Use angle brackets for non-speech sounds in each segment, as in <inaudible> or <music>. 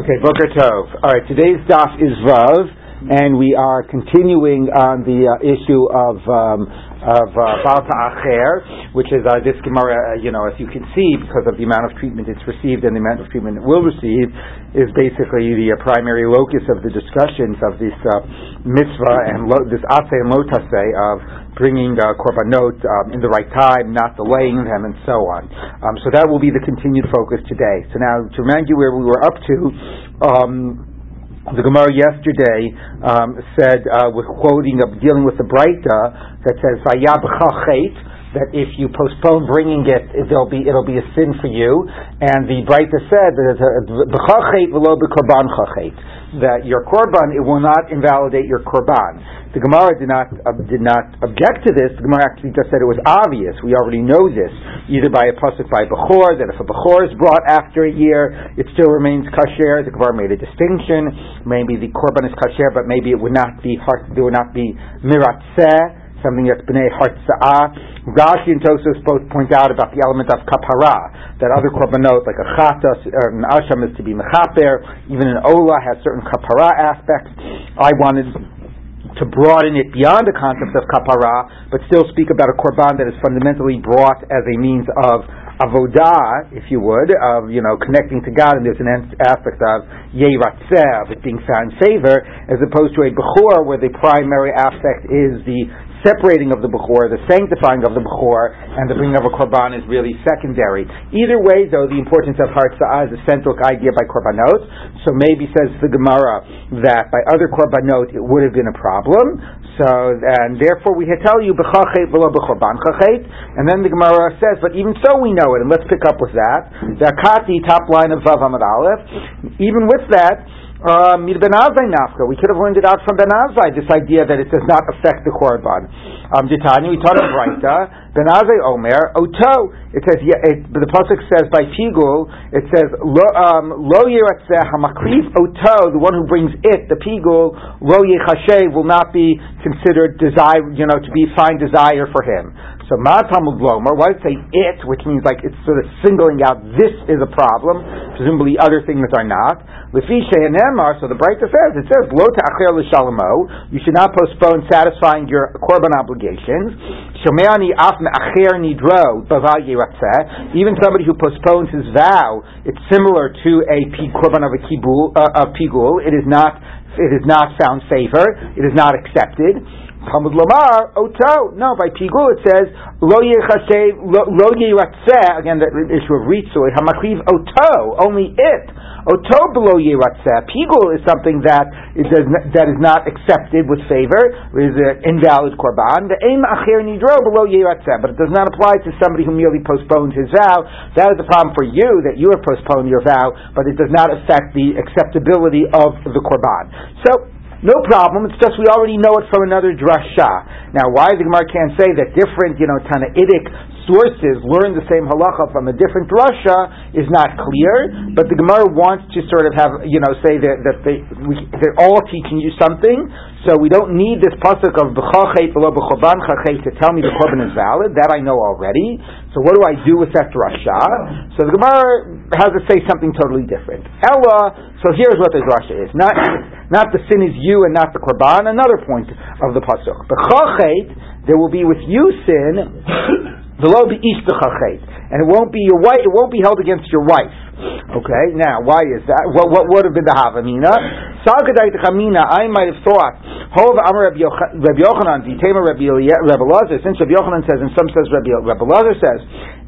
Okay, Boker Tov. All right, today's daf is Vav, and we are continuing on the uh, issue of um, of uh, Bal Ta'acher, which is uh, this Gemara. Uh, you know, as you can see, because of the amount of treatment it's received and the amount of treatment it will receive, is basically the uh, primary locus of the discussions of this uh, mitzvah and lo- this Ase and Lotase of bringing uh, korbanot um, in the right time, not delaying them, and so on. Um, so that will be the continued focus today. So now, to remind you where we were up to, um, the Gemara yesterday um, said, uh, with quoting of dealing with the Breita that says "Vayab that if you postpone bringing it, it'll be it'll be a sin for you. And the Breita said that that your korban it will not invalidate your korban. The Gemara did not uh, did not object to this. The Gemara actually just said it was obvious. We already know this, either by a pasuk by Bechor that if a Bechor is brought after a year, it still remains kasher. The Gemara made a distinction. Maybe the korban is kasher, but maybe it would not be hard, there would not be miratzeh something that's b'nei hartza'ah. Rashi and Tosfos both point out about the element of kapara, that other korbanot, like a chatas or an asham is to be mechaper, even an ola has certain kapara aspects. I wanted to broaden it beyond the concept of kapara, but still speak about a korban that is fundamentally brought as a means of avodah, if you would, of you know connecting to God, and there's an aspect of yeratzeh, of it being found favor, as opposed to a bechor, where the primary aspect is the separating of the Bechor, the sanctifying of the Bechor, and the bringing of a Korban is really secondary. Either way, though, the importance of Hartzah is a central idea by Korbanot. So maybe says the Gemara that by other Korbanot it would have been a problem. So, and therefore we tell you Bechachet below Bechorban Chachet, and then the Gemara says, but even so we know it, and let's pick up with that. The Akati, top line of Vav Amad Aleph, even with that, um, we could have learned it out from Ben Azai, this idea that it does not affect the korban. Um, Ditani, we taught in Braita, Ben Azai Omer, Oto, it says, yeah, it, the Pasuk says by Pigul, it says, Lo, um, lo Oto, the one who brings it, the Pigul, Lo Yechashe, will not be considered desire, you know, to be fine desire for him. So Matamud Lomer, why say it, which means like it's sort of singling out this is a problem, presumably other things are not. Lefisha and so the Breita says, it says, Lo ta'acher l'shalamo, you should not postpone satisfying your korban obligations. Shomeani af me'acher nidro baval even somebody who postpones his vow, it's similar to a korban of a kibul, uh, of pigul. It is not, it is not found favor. It is not accepted. Talmud Lomar, Oto. No, by Pigul it says, Lo Yechaseh, Lo Yeratzeh, again the issue of Ritzui, Hamakriv Oto, only it. Oto below Yeratzeh. Pigul is something that is, that is not accepted with favor, is an invalid Korban. The Aim Acher Nidro below Yeratzeh, but it does not apply to somebody who merely postpones his vow. That is the problem for you, that you have postponed your vow, but it does not affect the acceptability of the Korban. So, no problem. It's just we already know it from another drasha. Now, why the Gemara can't say that different, you know, Tanaitic sources learn the same halacha from a different drasha is not clear. But the Gemara wants to sort of have, you know, say that that they we, they're all teaching you something. So we don't need this pasuk of b'chachet below b'choban chachet to tell me the korban is valid. That I know already. So what do I do with that drasha? So the Gemara has to say something totally different. Ella. So here's what the drasha is. Not not the sin is you and not the korban. Another point of the pasuk. B'chachet, there will be with you sin, lo be and it won't be your wife. It won't be held against your wife. Okay, now why is that? What what would have been the havamina? Sagadai chamina. I might have thought. Hov Amar Rabbi Yochanan, Vitema Rabbi Lazar. Since Rabbi Yochanan says, and some says Rabbi Rabbi Lazar says,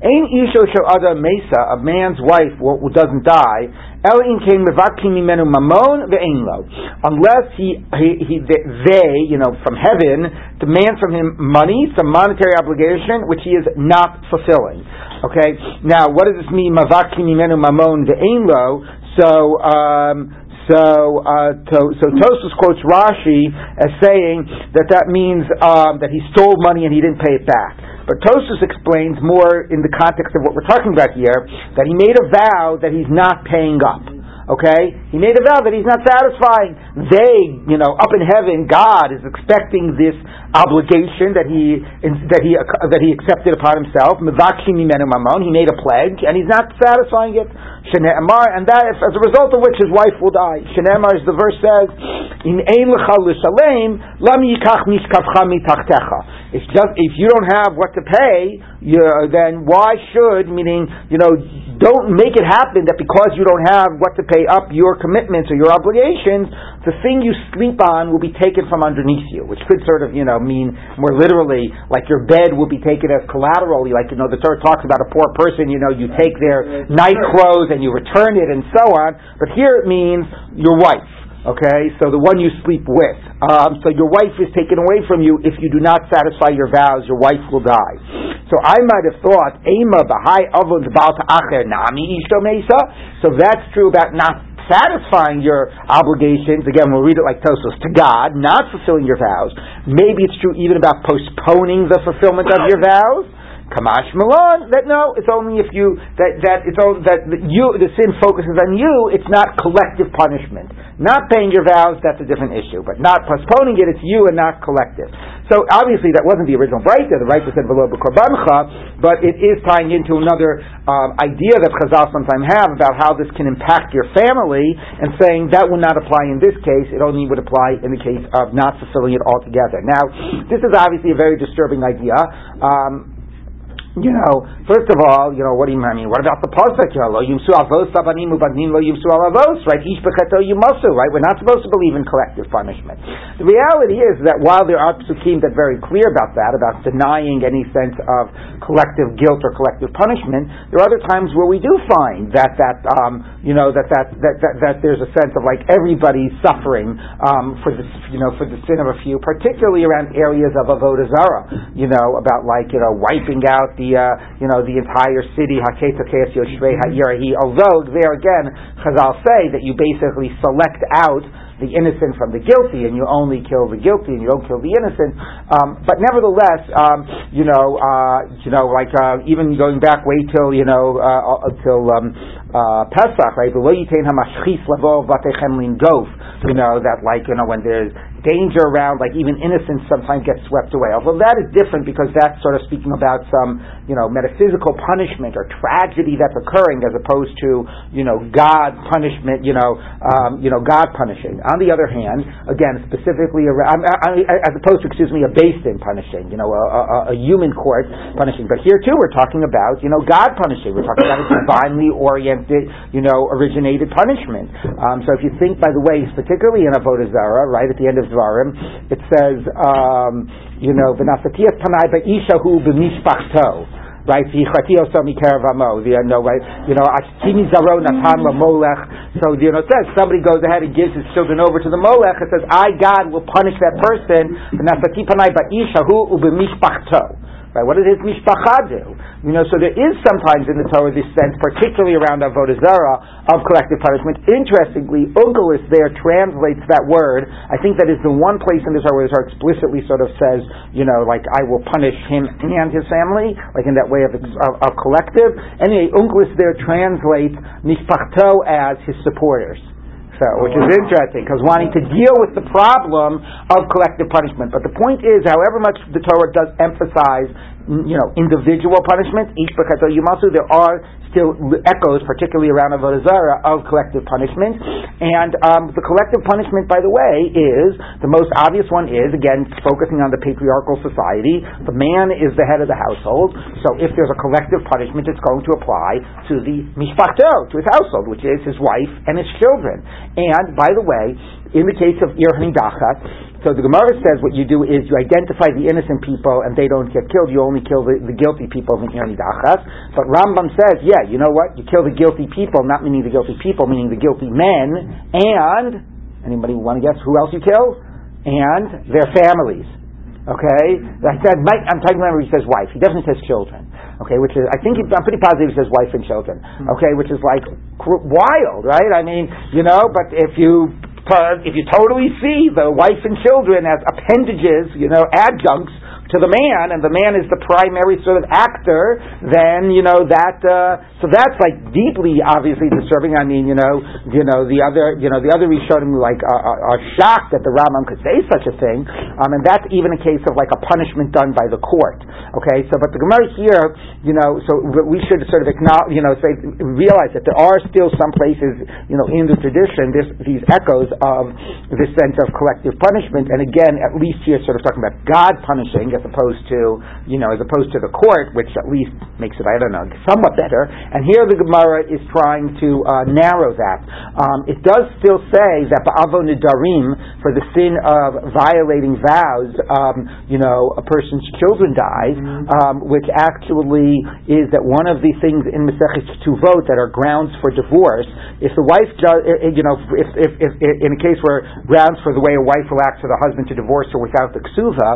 Ain isho ada mesa, a man's wife doesn't die. Elin came mimenu mamon ve'einlo. Unless he, he, he, they, you know, from heaven, demand from him money, some monetary obligation, which he is not fulfilling. Okay. Now, what does this mean? Mavakim mimenu mamon ve'einlo. So. Um, so, uh, to, so Tosfos quotes Rashi as saying that that means um, that he stole money and he didn't pay it back. But Tosfos explains more in the context of what we're talking about here that he made a vow that he's not paying up. Okay? He made a vow that he's not satisfying. They, you know, up in heaven, God is expecting this obligation that he that he that he accepted upon himself. He made a pledge, and he's not satisfying it. And that, as a result of which his wife will die. Shenemar, as the verse says, "In It's just if you don't have what to pay, you, then why should meaning you know don't make it happen that because you don't have what to pay up your commitments or your obligations, the thing you sleep on will be taken from underneath you, which could sort of, you know, mean more literally, like your bed will be taken as collateral. Like, you know, the Torah talks about a poor person, you know, you take their night clothes and you return it and so on. But here it means your wife. Okay, so the one you sleep with. Um, so your wife is taken away from you if you do not satisfy your vows. Your wife will die. So I might have thought, Ema b'hai avon acher nami ishto mesa. So that's true about not satisfying your obligations. Again, we'll read it like Tosfos to God, not fulfilling your vows. Maybe it's true even about postponing the fulfillment of your vows. Kamash Malon, that no, it's only if you that that it's only that you the sin focuses on you. It's not collective punishment. Not paying your vows, that's a different issue. But not postponing it, it's you and not collective. So obviously that wasn't the original Breita. The Breita said below the Korbancha, but it is tying into another um, idea that Chazal sometimes have about how this can impact your family, and saying that would not apply in this case. It only would apply in the case of not fulfilling it altogether. Now, this is obviously a very disturbing idea. Um, you know, first of all, you know, what do you mean? What about the pasuk? Lo yimsu avos sabanim ubadnim lo yimsu alavos, right? Ish becheto yumasu, right? We're not supposed to believe in collective punishment. The reality is that while there are psukim that are very clear about that, about denying any sense of collective guilt or collective punishment, there are other times where we do find that that um, you know that that, that that that there's a sense of like everybody suffering um, for the you know for the sin of a few, particularly around areas of avodah zara. You know about like you know wiping out the uh, you know the entire city. Although there again, Chazal say that you basically select out the innocent from the guilty, and you only kill the guilty and you don't kill the innocent. Um, but nevertheless, um, you know, uh, you know, like uh, even going back way till you know uh, till um, uh, Pesach, right? You know that like you know when there's danger around, like even innocence sometimes gets swept away. Although that is different because that's sort of speaking about some, you know, metaphysical punishment or tragedy that's occurring as opposed to, you know, God punishment, you know, um, you know, God punishing. On the other hand, again, specifically around, as opposed to, excuse me, a based in punishing, you know, a, a, a human court punishing. But here too, we're talking about, you know, God punishing. We're talking about a divinely oriented, you know, originated punishment. Um, so if you think, by the way, particularly in Avodah Zarah, right at the end of Dvarim, it says, um, you know, v'nasatiyas panai ba'ishahu b'mishpachto right? V'ichatio mikerav The no right? You know, ashkini zaro natan molech. So you know, it says somebody goes ahead and gives his children over to the molech. It says, I God will punish that person. V'nasati panai ba'ishahu ubemishpachto. Right? What does his mishpacha do? You know, so there is sometimes in the Torah this sense, particularly around avodah zarah, of collective punishment. Interestingly, Onkelos there translates that word. I think that is the one place in the Torah where the Torah explicitly sort of says, you know, like I will punish him and his family, like in that way of, of, of collective. Anyway, Onkelos there translates mishpachto as his supporters. So, which is interesting because wanting to deal with the problem of collective punishment. But the point is, however much the Torah does emphasize, you know, individual punishment, each because there are still echoes, particularly around Avodah Zarah, of collective punishment. And um, the collective punishment, by the way, is the most obvious one is again focusing on the patriarchal society. The man is the head of the household, so if there's a collective punishment, it's going to apply to the mishpacho, to his household, which is his wife and his children. And by the way, in the case of Ir so the Gemara says what you do is you identify the innocent people and they don't get killed. You only kill the, the guilty people in Ir But Rambam says, yeah, you know what? You kill the guilty people, not meaning the guilty people, meaning the guilty men, and anybody want to guess who else you kill? And their families. Okay, I said I'm talking about he says wife. He definitely says children. Okay, which is I think he, I'm pretty positive he says wife and children. Hmm. Okay, which is like wild, right? I mean, you know, but if you if you totally see the wife and children as appendages, you know, adjuncts to the man, and the man is the primary sort of actor, then you know that. Uh, so that's like deeply, obviously disturbing. I mean, you know, you know the other, you know, the other Rishonim like are, are, shocked that the Rambam could say such a thing, um, and that's even a case of like a punishment done by the court. Okay, so but the Gemara here, you know, so we should sort of acknowledge, you know, say realize that there are still some places, you know, in the tradition, this, these echoes of this sense of collective punishment, and again, at least here, sort of talking about God punishing opposed to, you know, as opposed to the court, which at least makes it, I don't know, somewhat better. And here the Gemara is trying to uh, narrow that. Um, it does still say that ba'avo nidarim for the sin of violating vows, um, you know, a person's children dies, mm-hmm. um, which actually is that one of the things in Masechet Ktuvot that are grounds for divorce. If the wife, does, eh, eh, you know, if, if, if, if, in a case where grounds for the way a wife will act for the husband to divorce her without the ksuva,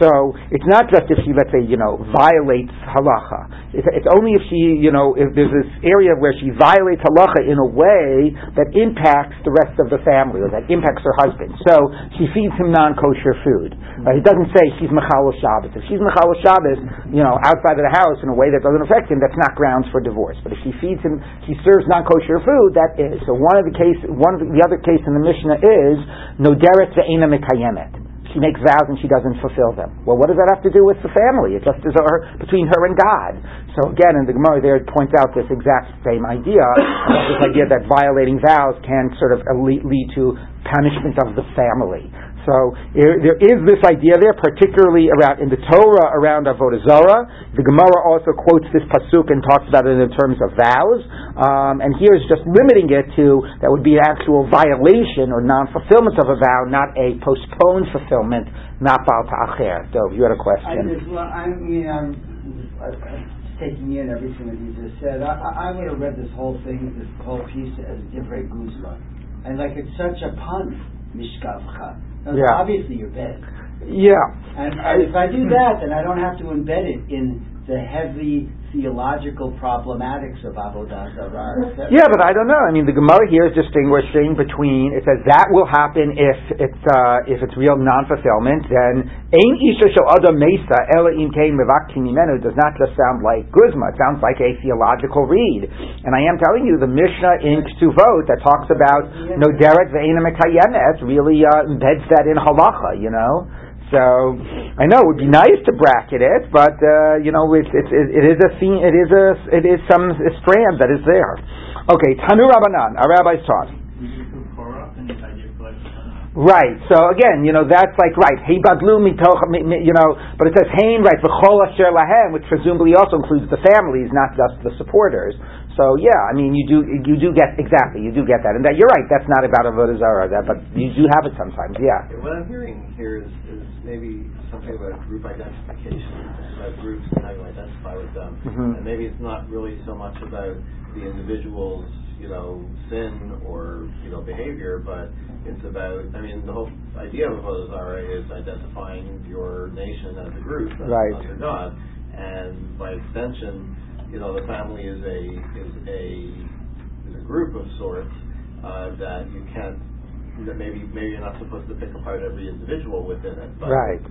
so it's not just if she, let's say, you know, violates halacha. It's, only if she, you know, if there's this area where she violates halacha in a way that impacts the rest of the family or that impacts her husband. So she feeds him non-kosher food. Right? It doesn't say she's mechal Shabbos. If she's mechal Shabbos, you know, outside of the house in a way that doesn't affect him, that's not grounds for divorce. But if she feeds him, he serves non-kosher food, that is. So one of the case, one of the, the other case in the Mishnah is noderet ve'ena mekayemet she makes vows and she doesn't fulfill them. Well, what does that have to do with the family? It just is her, between her and God. So again, in the Gemara there it points out this exact same idea, <coughs> this idea that violating vows can sort of lead to punishment of the family. So there is this idea there, particularly around in the Torah around avodah zarah. The Gemara also quotes this pasuk and talks about it in terms of vows. Um, and here is just limiting it to that would be an actual violation or non-fulfillment of a vow, not a postponed fulfillment, not bal ta'acher. So you had a question. I, well, I mean, I'm, I'm taking in everything that you just said. I, I would have read this whole thing, this whole piece as divrei guzma, and like it's such a pun, mishkavcha yeah. obviously you're bed. Yeah. And, and if I do that, then I don't have to embed it in the heavy theological problematics of Avodah Zarah. Yeah, but I don't know. I mean, the Gemara here is distinguishing between. It says that will happen if it's uh, if it's real non-fulfillment. Then Ein Isha Adam Mesa Ela Im Kain Mimenu does not just sound like Guzma. It sounds like a theological read. And I am telling you, the Mishnah in Ktuvot that talks about no Derek Ve'ena Mekayemet really uh, embeds that in halacha. You know. So I know it would be nice to bracket it, but uh, you know it's, it's, it is a theme, it is a it is some a strand that is there. Okay, Tanu Rabbanan, our rabbis taught. Right. So again, you know that's like right. Hey badlu mitoch, you know, but it says hein right v'chol asher lahem, which presumably also includes the families, not just the supporters. So yeah, I mean, you do you do get exactly you do get that, and that you're right. That's not about avodah zarah, that, but you do have it sometimes. Yeah. What I'm hearing here is maybe something about group identification, about groups and how you identify with them, mm-hmm. and maybe it's not really so much about the individual's you know sin or you know behavior, but it's about. I mean, the whole idea of avodah is identifying your nation as a group, right. under God, and by extension you know, the family is a is a is a group of sorts uh, that you can't that maybe maybe you're not supposed to pick apart every individual within it. But, right.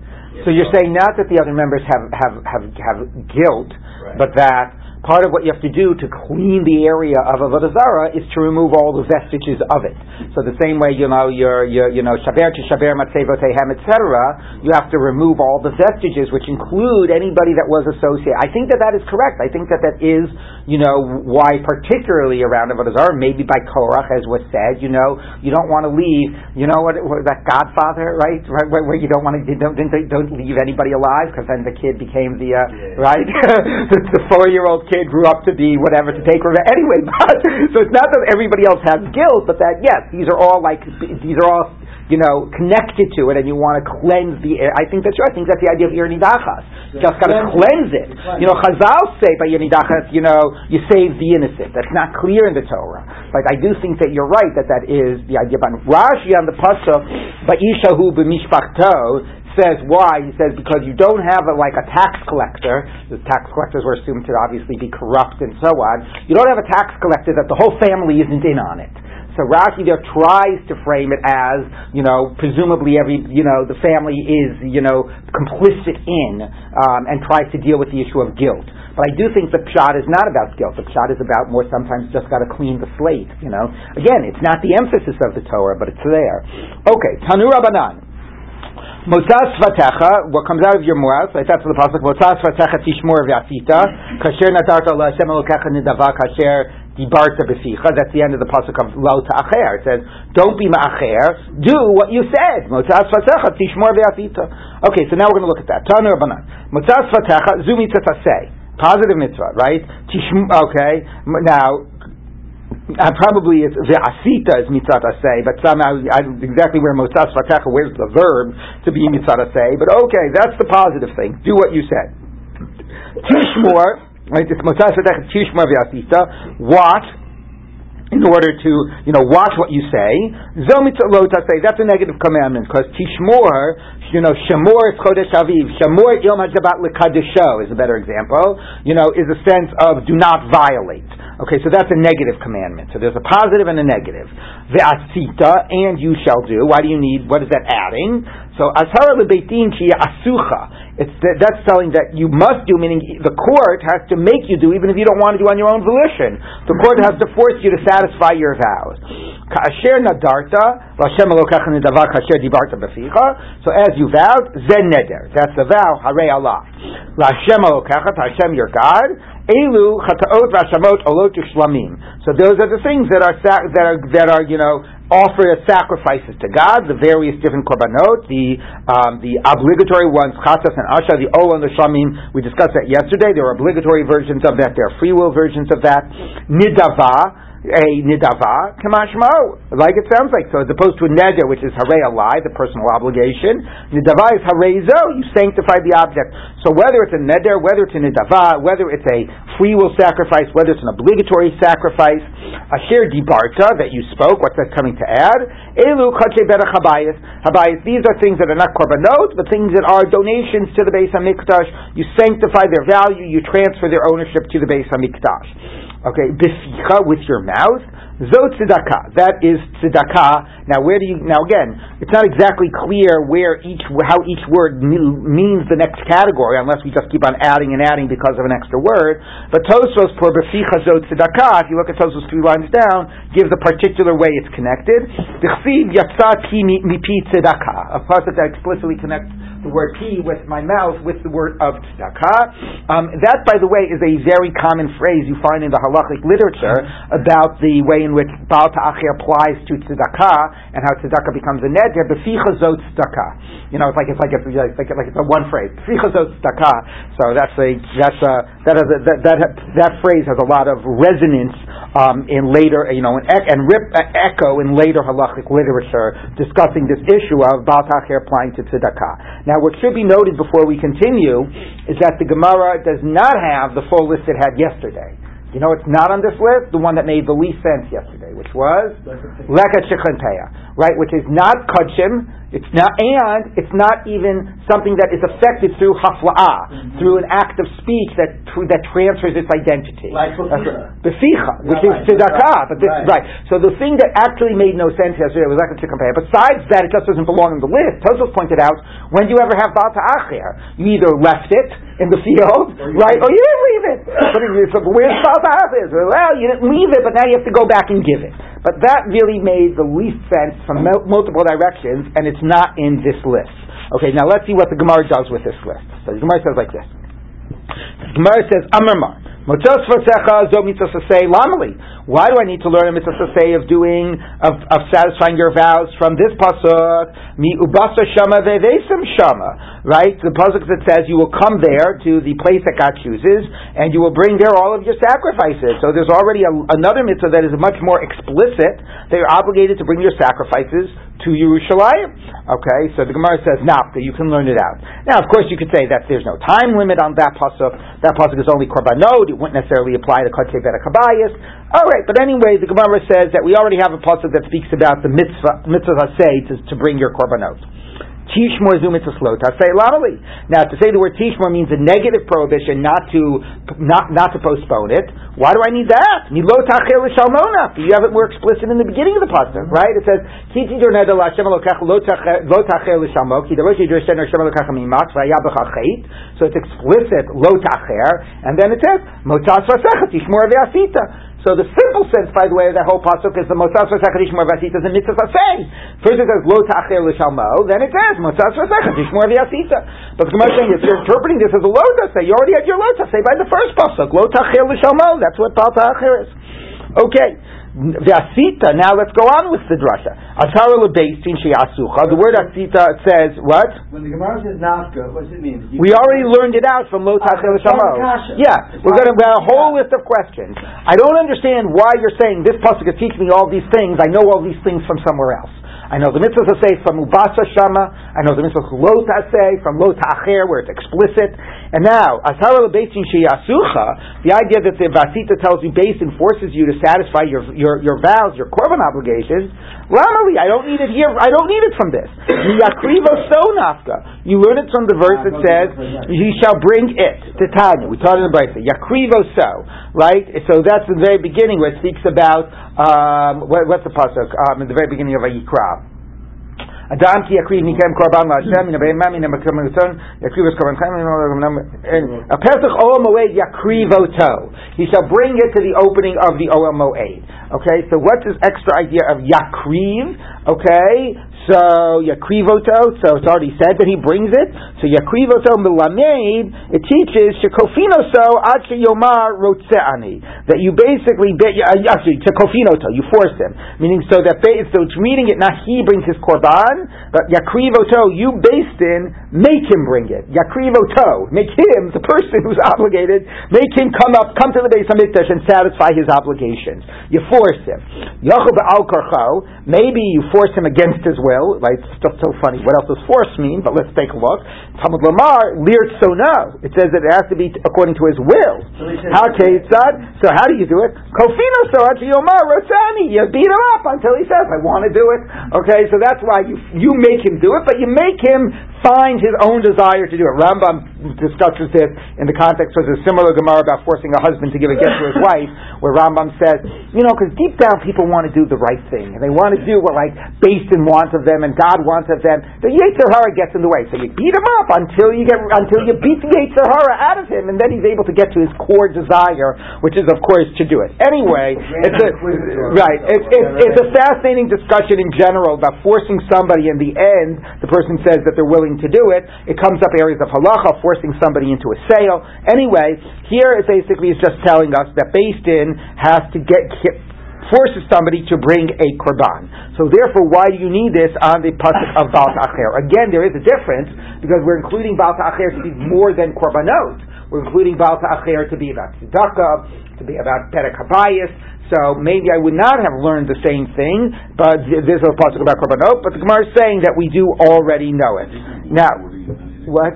So you're saying not that the other members have have have, have guilt, right. but that part of what you have to do to clean the area of Avodah Zarah is to remove all the vestiges of it. So the same way, you know, you're, you're know, shaber to shaber matzevotehem, etc., you have to remove all the vestiges, which include anybody that was associated. I think that that is correct. I think that that is, you know, why particularly around Avodah Zarah, maybe by Korach, as was said, you know, you don't want to leave, you know what, what that Godfather, right? right where, where, you don't want to, don't, don't leave anybody alive, because then the kid became the, uh, yeah. right? <laughs> the, the four-year-old kid kid grew up to be whatever to take revenge. <laughs> Anyway, but, so it's not that everybody else has guilt, but that yes, these are all like these are all you know connected to it, and you want to cleanse the. Air. I think that's right. I think that's the idea of irinidachas. Just got to cleanse it. You know, Chazal say by irinidachas, you know, you save the innocent. That's not clear in the Torah. But I do think that you're right that that is the idea. But Rashi on the pasuk, Ba'ishahu b'mishpachto says why. He says because you don't have a, like a tax collector. The tax collectors were assumed to obviously be corrupt and so on. You don't have a tax collector that the whole family isn't in on it. So Rashi there tries to frame it as, you know, presumably every, you know, the family is, you know, complicit in, um, and tries to deal with the issue of guilt. But I do think the pshat is not about guilt. The pshat is about more sometimes just got to clean the slate, you know. Again, it's not the emphasis of the Torah, but it's there. Okay, Tanu Rabbanan. Motzas Vatecha, what comes out of your mouth, right? That's the pasuk. Motzas Vatecha Tishmor V'Asita, Kasher Natarta La Hashem Elokecha Nidava Kasher Dibarta B'Sicha. That's the end of the pasuk of Lo Ta'acher. It says, don't be Ma'acher, do what you said. Motzas Vatecha Tishmor V'Asita. Okay, so now we're going to look at that. Tanu Rabbanan. Motzas Vatecha Zumi Tzasei. Positive mitzvah, right? Okay. Now, uh, probably it's the asita is mitzvah say, but somehow I, don't exactly where motzas vatecha, where's the verb to be mitzvah say? But okay, that's the positive thing. Do what you said. Tishmor, right? It's motzas vatecha tishmor v'asita. Watch in order to, you know, watch what you say. say that's a negative commandment because tishmor, you know, shemor is chodesh aviv, shamor yom haShabbat lekadesho is a better example. You know, is a sense of do not violate. Okay, so that's a negative commandment. So there's a positive and a negative. Ve'asita, and you shall do. Why do you need, what is that adding? So, ashara lebeitin ki asucha. It's that's telling that you must do, meaning the court has to make you do, even if you don't want to do on your own volition. The court has to force you to satisfy your vows. So as you vowed, zen neder. That's the vow, hare Allah. Hashem Hashem your God, Elu chataot vashamot olot shlamim. So those are the things that are that are that are you know offer as sacrifices to God. The various different korbanot, the um, the obligatory ones, chatas and asha, the ol and the shlamim. We discussed that yesterday. There are obligatory versions of that. There are free will versions of that. Nidava a nidava kamashmo, like it sounds like. So as opposed to a neder, which is hare alai, the personal obligation, nidava is harezo, you sanctify the object. So whether it's a neder, whether it's a nidava, whether it's a free will sacrifice, whether it's an obligatory sacrifice, asher dibarta that you spoke, what's that coming to add? Elu chache berach habayis. Habayis, these are things that are not korbanot, but things that are donations to the Beis Hamikdash. You sanctify their value, you transfer their ownership to the Beis Hamikdash. Okay, bificha with your mouth. Zot tzedakah. That is tzedakah. Now, where do you? Now, again, it's not exactly clear where each how each word means the next category, unless we just keep on adding and adding because of an extra word. But Tosfos for bificha zot tzedakah. If you look at Tosfos three lines down, gives a particular way it's connected. Dichsiv yatzat mipi tzedakah. A pasuk that explicitly connects the word p with my mouth with the word of tzedakah. Um, that, by the way, is a very common phrase you find in the halachic literature about the way in which Baal Ta'achir applies to tzedakah and how tzedakah becomes a neder. Beficha zot tzedakah. You know, it's like it's like it's like, like it's a one phrase. Beficha zot tzedakah. So that's a that's a that is a, that, that that phrase has a lot of resonance um, in later, you know, and, and rip, uh, echo in later halachic literature discussing this issue of Baal Ta'achir applying to tzedakah. Now, what should be noted before we continue is that the Gemara does not have the full list it had yesterday. You know, it's not on this list, the one that made the least sense yesterday, which was Lekat Shekhanteya, right? Which is not Kudshim, it's not, and it's not even something that is affected through Hafla'ah, mm-hmm. through an act of speech that that transfers its identity. Like Beficha, which is Tzedakah, right. but this, right. right. So the thing that actually made no sense yesterday was Lekat Shekhanteya. Besides that, it just doesn't belong on the list. Tosfos pointed out, when do you ever have Baal Ta'achir? You either left it, in the field, or right? Or you didn't leave it. But where's Baltahaf is? Well, you didn't leave it, but now you have to go back and give it. But that really made the least sense from multiple directions, and it's not in this list. Okay, now let's see what the Gemara does with this list. So the Gemara says like this. The Gemara says, Why do I need to learn a mitzvah of doing of, of satisfying your vows from this pasuk? Mi ubasa shama shama. Right, the pasuk that says you will come there to the place that God chooses, and you will bring there all of your sacrifices. So there's already a, another mitzvah that is much more explicit. They are obligated to bring your sacrifices to Yerushalayim. Okay, so the Gemara says Napta, you can learn it out. Now, of course, you could say that there's no time limit on that pasuk. That pasuk is only korbanot; it wouldn't necessarily apply to kotzei kabayis. All right, but anyway, the Gemara says that we already have a pasuk that speaks about the mitzvah mitzvah say to, to bring your korbanot. Tishmor zumitzvah lo tasei lamali. Now, to say the word tishmor means a negative prohibition not to not not to postpone it. Why do I need that? You have it more explicit in the beginning of the pasuk, right? It says, So it's explicit lo tacher, and then it says motas tishmor so the simple sense, by the way, of that whole pasuk is the motzas v'sechadish mor v'asita is a mitzvah say. First it says lo ta'acher l'shalmo, then it says motzas v'sechadish mor v'asita. But the Gemara saying if you're interpreting this as a lo say, you already had your lo say by the first pasuk lo ta'acher l'shalmo. That's what bal ta'acher is. Okay. Vasita. Now let's go on with the drasha. Atara lebeitin sheyasucha. The word asita says what? When the Gemara says nafka, what does it mean? We already learned it out from lo tachel Yeah, we're going to have a whole list of questions. I don't understand why you're saying this pasuk is teaching me all these things. I know all these things from somewhere else. I know the mitzvahs say from Ubasa Shama. I know the mitzvahs Lo say from Lo Ta'acher, where it's explicit. And now, Asara Lebesin Sheyasucha, the idea that the Vasita tells you base and forces you to satisfy your, your, your vows, your korban obligations, Ramali, I don't need it here, I don't need it from this. Yakrivo so nafka. You learn it from the verse that says, He shall bring it to Tanya. We taught in the Brisa. Yakrivo so, right? So that's the very beginning where it speaks about, um, what, what's the pasuk? Um, in the very beginning of Vayikra. אדם כי יקריב מכם קורבן להשם, מן הבהמה, מן המקום הרצון, יקריב את קורבנכם, הפסח אוהל מועד יקריב אותו. He shall bring it to the opening of the Oel Moed. Okay, so what's this extra idea of yakriv? Okay, so Yakrivoto, so it's already said that he brings it. So Yakrivoto Milamed, it teaches Shekofino so Ad Yomar Rotseani. That you basically, uh, actually, you force him. Meaning so that, so it's reading it, not he brings his Korban, but Yakrivoto, you based in, make him bring it. Yakrivoto, make him, the person who's <laughs> obligated, make him come up, come to the base of Mikdash and satisfy his obligations. You force him. Yachob al maybe you force him against his will will, right? It's just so funny. What else does force mean? But let's take a look. Talmud Lamar, lirt so no. It says that it has to be according to his will. How So how do you do it? Kofino so Yomar Rosani. You beat him up until he says, I want to do it. Okay, so that's why you you make him do it, but you make him find his own desire to do it. Rambam discusses this in the context of a similar Gemara about forcing a husband to give a gift to his <laughs> wife, where Rambam says, you know, because deep down people want to do the right thing, and they want to do what like based in wants of them and God wants of them, the Yetzer Hara gets in the way. So you beat him up until you get until you beat the Yetzer Hara out of him, and then he's able to get to his core desire, which is of course to do it. Anyway, it's a, right. It's, it's, it's a fascinating discussion in general about forcing somebody. In the end, the person says that they're willing to do it. It comes up areas of halacha, forcing somebody into a sale. Anyway, here it basically is just telling us that based in has to get forces somebody to bring a korban. So therefore, why do you need this on the pasuk of Baal Acher? Again, there is a difference because we're including Baal Acher to be more than korbanot. We're including Baal Acher to be about tzedakah, to be about perek habayis. So maybe I would not have learned the same thing, but there's a pasuk about korbanot. But the Gemara is saying that we do already know it. Now, what?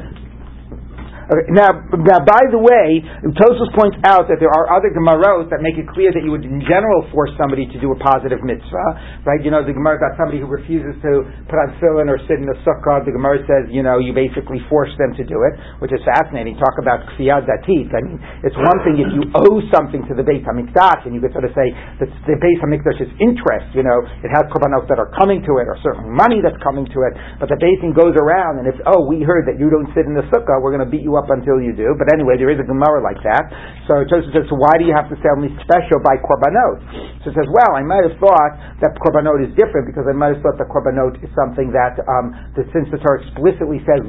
Now, now, by the way, Tosfos points out that there are other Gemarot that make it clear that you would, in general, force somebody to do a positive mitzvah, right? You know, the Gemara got somebody who refuses to put on tefillin or sit in a sukkah. The Gemara says, you know, you basically force them to do it, which is fascinating. Talk about kfiyad datit. I mean, it's one thing if you owe something to the Beit Hamikdash, and you could sort of say that the Beit Hamikdash's interest, you know, it has korbanot that are coming to it, or certain money that's coming to it, but the Beit goes around, and if, oh, we heard that you don't sit in the sukkah, we're going to beat you up until you do. But anyway, there is a Gemara like that. So Joseph says, so why do you have to say only special by Korbanot? So it says, well, I might have thought that Korbanot is different because I might have thought that Korbanot is something that, um, that since the Torah explicitly says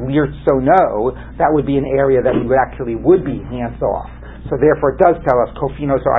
so no, that would be an area that we would actually would be hands off. So therefore, it does tell us kofinos or.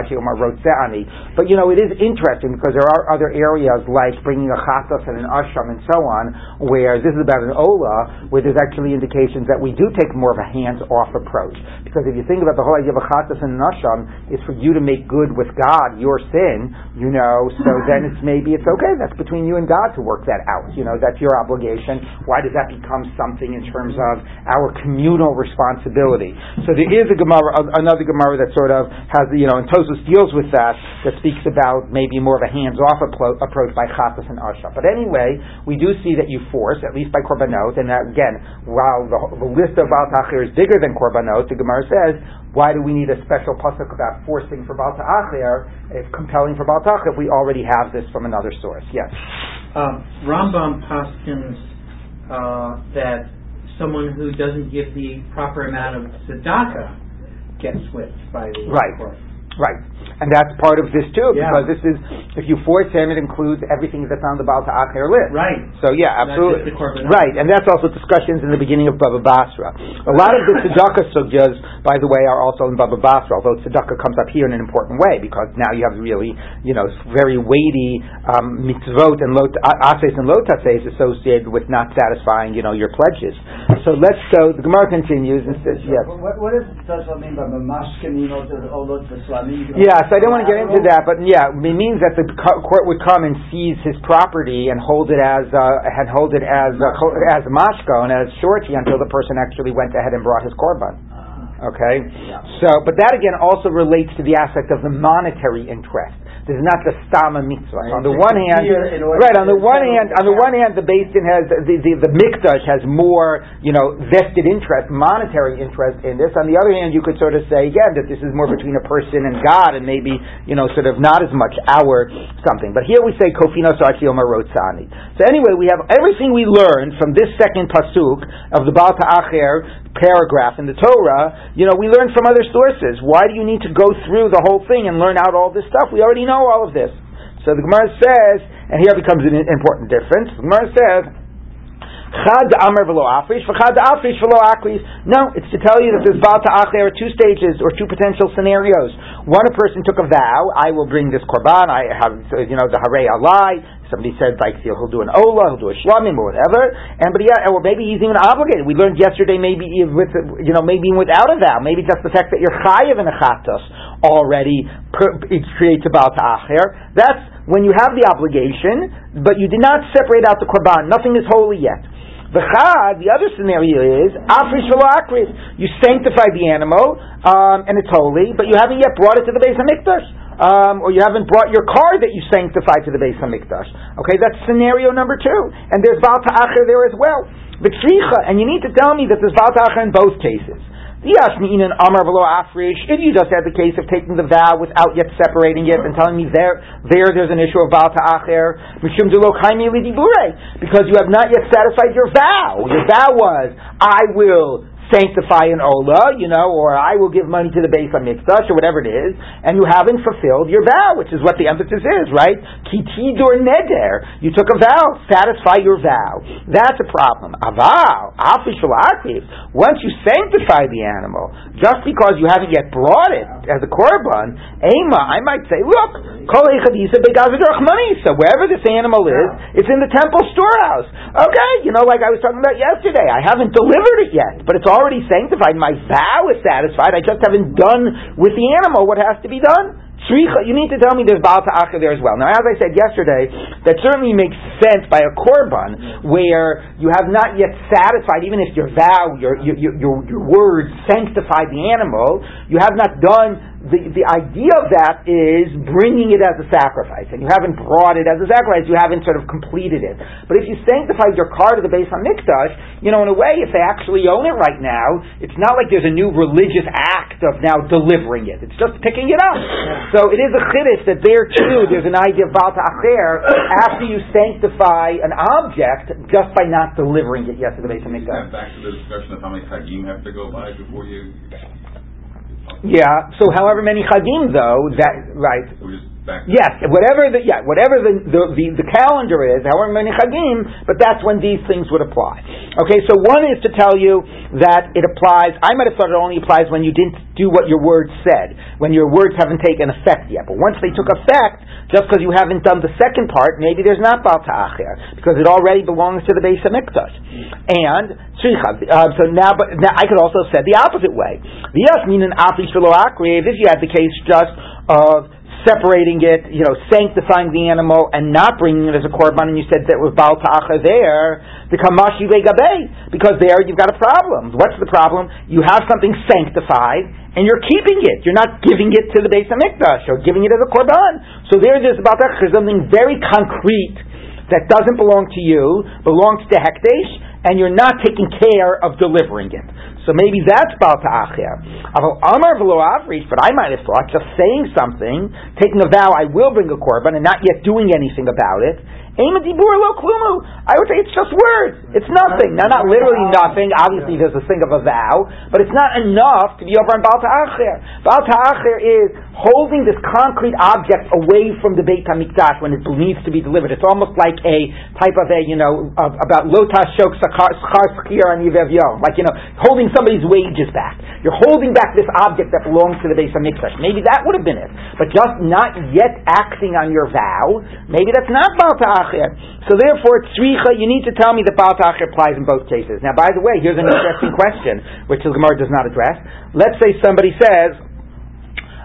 But you know, it is interesting because there are other areas like bringing a chatas and an asham and so on, where this is about an ola, where there's actually indications that we do take more of a hands-off approach. Because if you think about the whole idea of a chatas and an asham, is for you to make good with God your sin, you know. So <laughs> then it's maybe it's okay. That's between you and God to work that out. You know, that's your obligation. Why does that become something in terms of our communal responsibility? So there is a Gemara, another Gemara that sort of has, you know, and Tosfos deals with that, that speaks about maybe more of a hands-off approach by Chatas and Asha. But anyway, we do see that you force, at least by Korbanot, and that, again, while the, the list of Baal Ta'achir is bigger than Korbanot, the Gemara says, why do we need a special pasuk about forcing for Baal Ta'achir, if compelling for Baal Ta'achir, if we already have this from another source? Yes? Um, Rambam Paskins uh, that someone who doesn't give the proper amount of tzedakah gets whipped by the right. court. Right. And that's part of this too, Yeah. because this is, if you force him, it includes everything that's on the Baal Ta'achir list. Right. So yeah, Not absolutely. just the. Right, and that's also discussions in the beginning of Baba Basra. A lot of the tzedakah sugyas, by the way, are also in Baba Basra, although tzedakah comes up here in an important way, because now you have really, you know, very weighty um, mitzvot and lot, ases and lotases associated with not satisfying, you know, your pledges. So let's go, the Gemara continues and says, yes. What, what does does what mean by mamashkin, you know, the olot b'slamim? Yes, I don't want to get into that, but yeah, it means that the court would come and seize his property and hold it as uh, and hold it as uh, as mashko and as shorty until the person actually went ahead and brought his korban. Okay, so but that again also relates to the aspect of the monetary interest. This is not the stama mitzvah. Right. On the one hand, clear in order right? On the one hand, on the one hand, the Beis Din has the the, the mikdash has more you know vested interest, monetary interest in this. On the other hand, you could sort of say again that this is more between a person and God, and maybe you know sort of not as much our something. But here we say kofino sarchioma. So anyway, we have everything we learned from this second pasuk of the Baal Ta'acher paragraph in the Torah. You know, we learn from other sources. Why do you need to go through the whole thing and learn out all this stuff? We already know all of this. So the Gemara says, and here becomes an important difference. The Gemara says, Chad Amr v'lo afrish, v'chad afrish v'lo akris. No, it's to tell you that there's Ta'ach, there are two stages or two potential scenarios. One, a person took a vow, I will bring this korban, I have, you know, the Harei Alai, somebody said like he'll do an Ola, he'll do a Shlamim or whatever, and but yeah, or maybe he's even obligated. We learned yesterday maybe with, you know, maybe without a vow, maybe just the fact that you're chayiv in a chatos already, per, it creates a Baal That's when you have the obligation, but you did not separate out the korban, nothing is holy yet. The chad, the other scenario is afrish akris. You sanctify the animal, um, and it's holy, but you haven't yet brought it to the base of mikdash, um, or you haven't brought your car that you sanctified to the base of mikdash. Okay, that's scenario number two, and there's val ta'acher there as well. B'tzricha, and you need to tell me that there's val ta'acher in both cases. If you just had the case of taking the vow without yet separating it and telling me there, there there's an issue of Baal Ta'acher, because you have not yet satisfied your vow. Your vow was, I will sanctify an Ola, you know, or I will give money to the base on Mikdash, or whatever it is, and you haven't fulfilled your vow, which is what the emphasis is, right? Kitidur Neder. You took a vow, satisfy your vow. That's a problem. Aval, Afishal Akif. Once you sanctify the animal, just because you haven't yet brought it as a korban, Ema, I might say, look, Kol Echadisa Begazadurach money. So wherever this animal is, it's in the temple storehouse. Okay, you know, like I was talking about yesterday, I haven't delivered it yet, but it's already sanctified. My vow is satisfied. I just haven't done with the animal what has to be done. You need to tell me there's Baal Ta'acha there as well. Now, as I said yesterday, that certainly makes sense by a korban where you have not yet satisfied, even if your vow, your, your, your, your, your words sanctify the animal, you have not done the, the idea of that is bringing it as a sacrifice, and you haven't brought it as a sacrifice, you haven't sort of completed it. But if you sanctified your car to the base on Mikdash, you know, in a way, if they actually own it right now, it's not like there's a new religious act of now delivering it. It's just picking it up. So it is a chiddush that there too, there's an idea of Baal Ta'acher after you sanctify an object just by not delivering it yet to the base Mikdash. Back to the discussion of how many chagim have to go by before you. Yeah. So however many chagim though, that right. Yes, whatever the yeah, whatever the the, the, the calendar is, however many chagim, but that's when these things would apply. Okay, so one is to tell you that it applies. I might have thought it only applies when you didn't do what your words said, when your words haven't taken effect yet. But once they took effect, just because you haven't done the second part, maybe there's not bal ta'acher because it already belongs to the base of mikdash. And uh, so now, but now I could also have said the opposite way. The yasmin and afi. If you had the case just of separating it, you know, sanctifying the animal and not bringing it as a korban, and you said that was Baal Ta'acha there, the Kamashi Gabe, because there you've got a problem. What's the problem? You have something sanctified, and you're keeping it. You're not giving it to the Beis HaMikdash, or giving it as a korban. So there it is about that, something very concrete that doesn't belong to you, belongs to Hekdesh, and you're not taking care of delivering it. So maybe that's Baal Ta'achir. Amar v'lo Avrish, but I might have thought just saying something, taking a vow, I will bring a korban, and not yet doing anything about it, I would say it's just words. It's nothing. Now, not literally nothing. Obviously, there's a thing of a vow, but it's not enough to be over on Baal Ta'achir. Baal Ta'achir is holding this concrete object away from the Beit HaMikdash when it needs to be delivered. It's almost like a type of a, you know, of, about lotas shok schar skir on. Like, you know, holding somebody's wages back. You're holding back this object that belongs to the Beit HaMikdash. Maybe that would have been it. But just not yet acting on your vow, maybe that's not Baal Ta'achir. So therefore, tzricha, you need to tell me that Baal Tachir applies in both cases. Now, by the way, here's an interesting question, which the Gemara does not address. Let's say somebody says,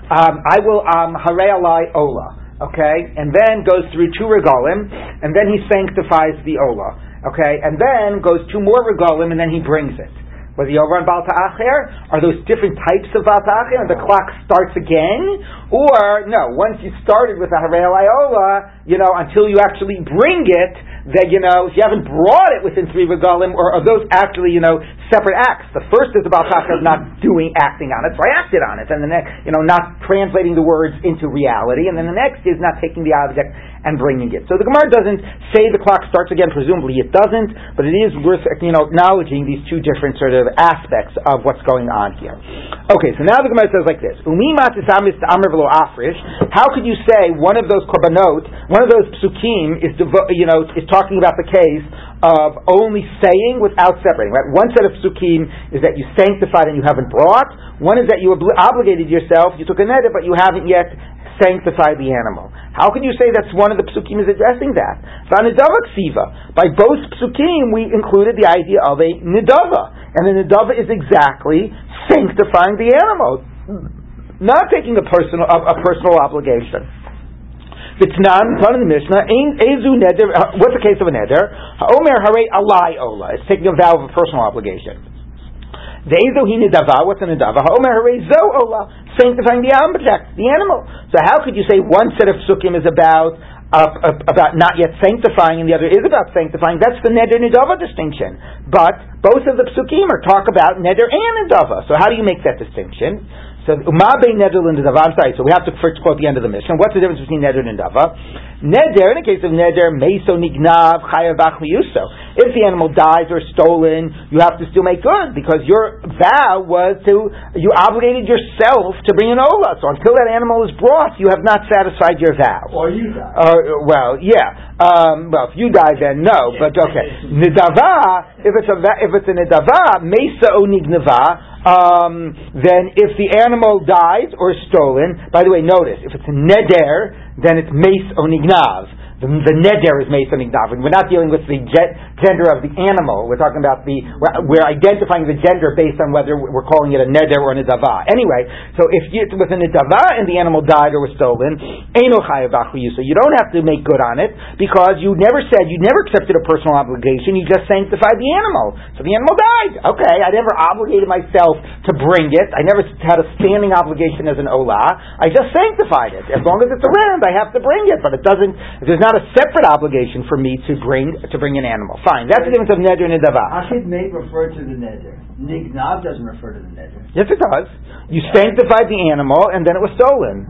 um, I will um, hare alai ola, okay, and then goes through two regalim, and then he sanctifies the ola, okay, and then goes two more regalim, and then he brings it. Over on Baal Ta'acher, are those different types of Baal Ta'acher, and the clock starts again? Or, no, once you started with a Harei Iola, you know, until you actually bring it, that, you know, if you haven't brought it within three regalim, or are those actually, you know, separate acts? The first is about Ta'acher not doing, acting on it, so I acted on it, and the next, you know, not translating the words into reality, and then the next is not taking the object and bringing it. So the Gemara doesn't say the clock starts again, presumably it doesn't, but it is worth, you know, acknowledging these two different sort of aspects of what's going on here. Okay, so now the Gemara says like this: How could you say one of those korbanot, one of those psukim, is devo- you know is talking about the case of only saying without separating? Right. One set of psukim is that you sanctified and you haven't brought. One is that you obligated yourself, you took a neder, but you haven't yet sanctified the animal. How can you say that's one of the psukim is addressing that? By both psukim, we included the idea of a nidava. And the nidava is exactly sanctifying the animal, not taking a personal a, a personal obligation. V'tnan, ton in the Mishnah, uh, what's the case of a neder? Omer hare alai ola. It's taking a vow of a personal obligation. Ve'ezu hi nidava, what's a nidava? Omer hare zo ola. Sanctifying the object, the animal. So how could you say one set of psukim is about uh, about not yet sanctifying and the other is about sanctifying, that's the neder nidava distinction. But both of the psukim are talk about neder and nidava. So how do you make that distinction? So umabe neder and nidava. I'm sorry. So we have to first quote the end of the Mishnah. What's the difference between neder and nidava? Neder, in the case of neder, meso nignav chayav If the animal dies or stolen, you have to still make good because your vow was to you obligated yourself to bring an ola. So until that animal is brought, you have not satisfied your vow. Or you die. Uh, well, yeah. Um, well, if you die, then no. But okay, <laughs> nidava. If it's a if it's a nidava, mesa o nignava um, then if the animal dies or is stolen, by the way, notice, if it's a neder, then it's mace onignav. The, the neder is Mesa And We're not dealing with the gender of the animal. We're talking about the, we're, identifying the gender based on whether we're calling it a neder or a nidava. Anyway, so if you, with a nidava and the animal died or was stolen, so you don't have to make good on it because you never said, you never accepted a personal obligation, you just sanctified the animal. So the animal died. Okay, I never obligated myself to bring it. I never had a standing obligation as an olah. I just sanctified it. As long as it's around, I have to bring it, but it doesn't, there's not a separate obligation for me to bring to bring an animal. Fine, that's the difference of neder and nidava. Achid may refer to the neder. Nignav doesn't refer to the neder. Yes, it does. You sanctified the animal, and then it was stolen.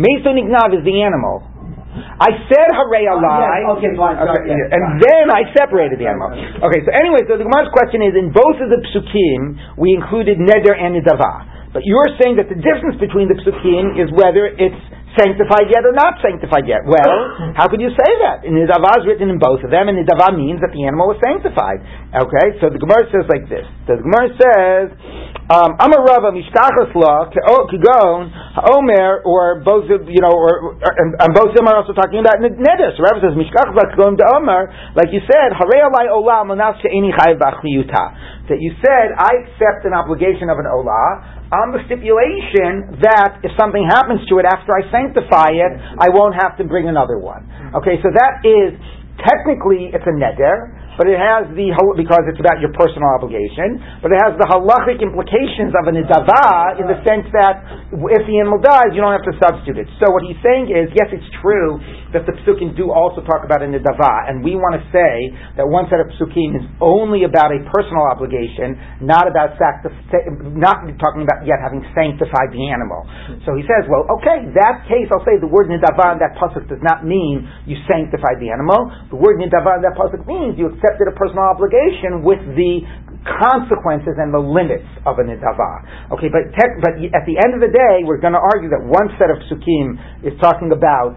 Meso nignav is the animal. I said hooray alai. Uh, yes. Okay, fine. Okay, yes, and fine. then I separated the animal. Okay, so anyway, so the Gemara's question is: in both of the psukim, we included neder and nidava. But you're saying that the difference between the psukim is whether it's sanctified yet or not sanctified yet. Well, <laughs> how could you say that? In Nidava is written in both of them, and Nidava means that the animal was sanctified. Okay, so the Gemara says like this. The Gemara says, um, Amar Rava Mishkachas La Kigon Omer, or both of you know, or, and, and both of them are also talking about Neder. So Rava says Mishkachas La Kigon to Omer, like you said, Harei Alai Olam Manas She'eni Chayiv That you said, I accept an obligation of an Olah on the stipulation that if something happens to it after I sanctify it, I won't have to bring another one. Okay, so that is technically it's a neder, but it has the because it's about your personal obligation, but it has the halachic implications of a nidava in the sense that if the animal dies, you don't have to substitute it. So what he's saying is, yes, it's true that the psukim do also talk about a nidava, and we want to say that one set of psukim is only about a personal obligation, not about sanctif- not talking about yet having sanctified the animal. So he says, well, okay, that case, I'll say the word nidava in that pasuk does not mean you sanctified the animal. The word nidava in that pasuk means you accept accepted a personal obligation with the consequences and the limits of a nidava. Okay, but but at the end of the day, we're going to argue that one set of psukim is talking about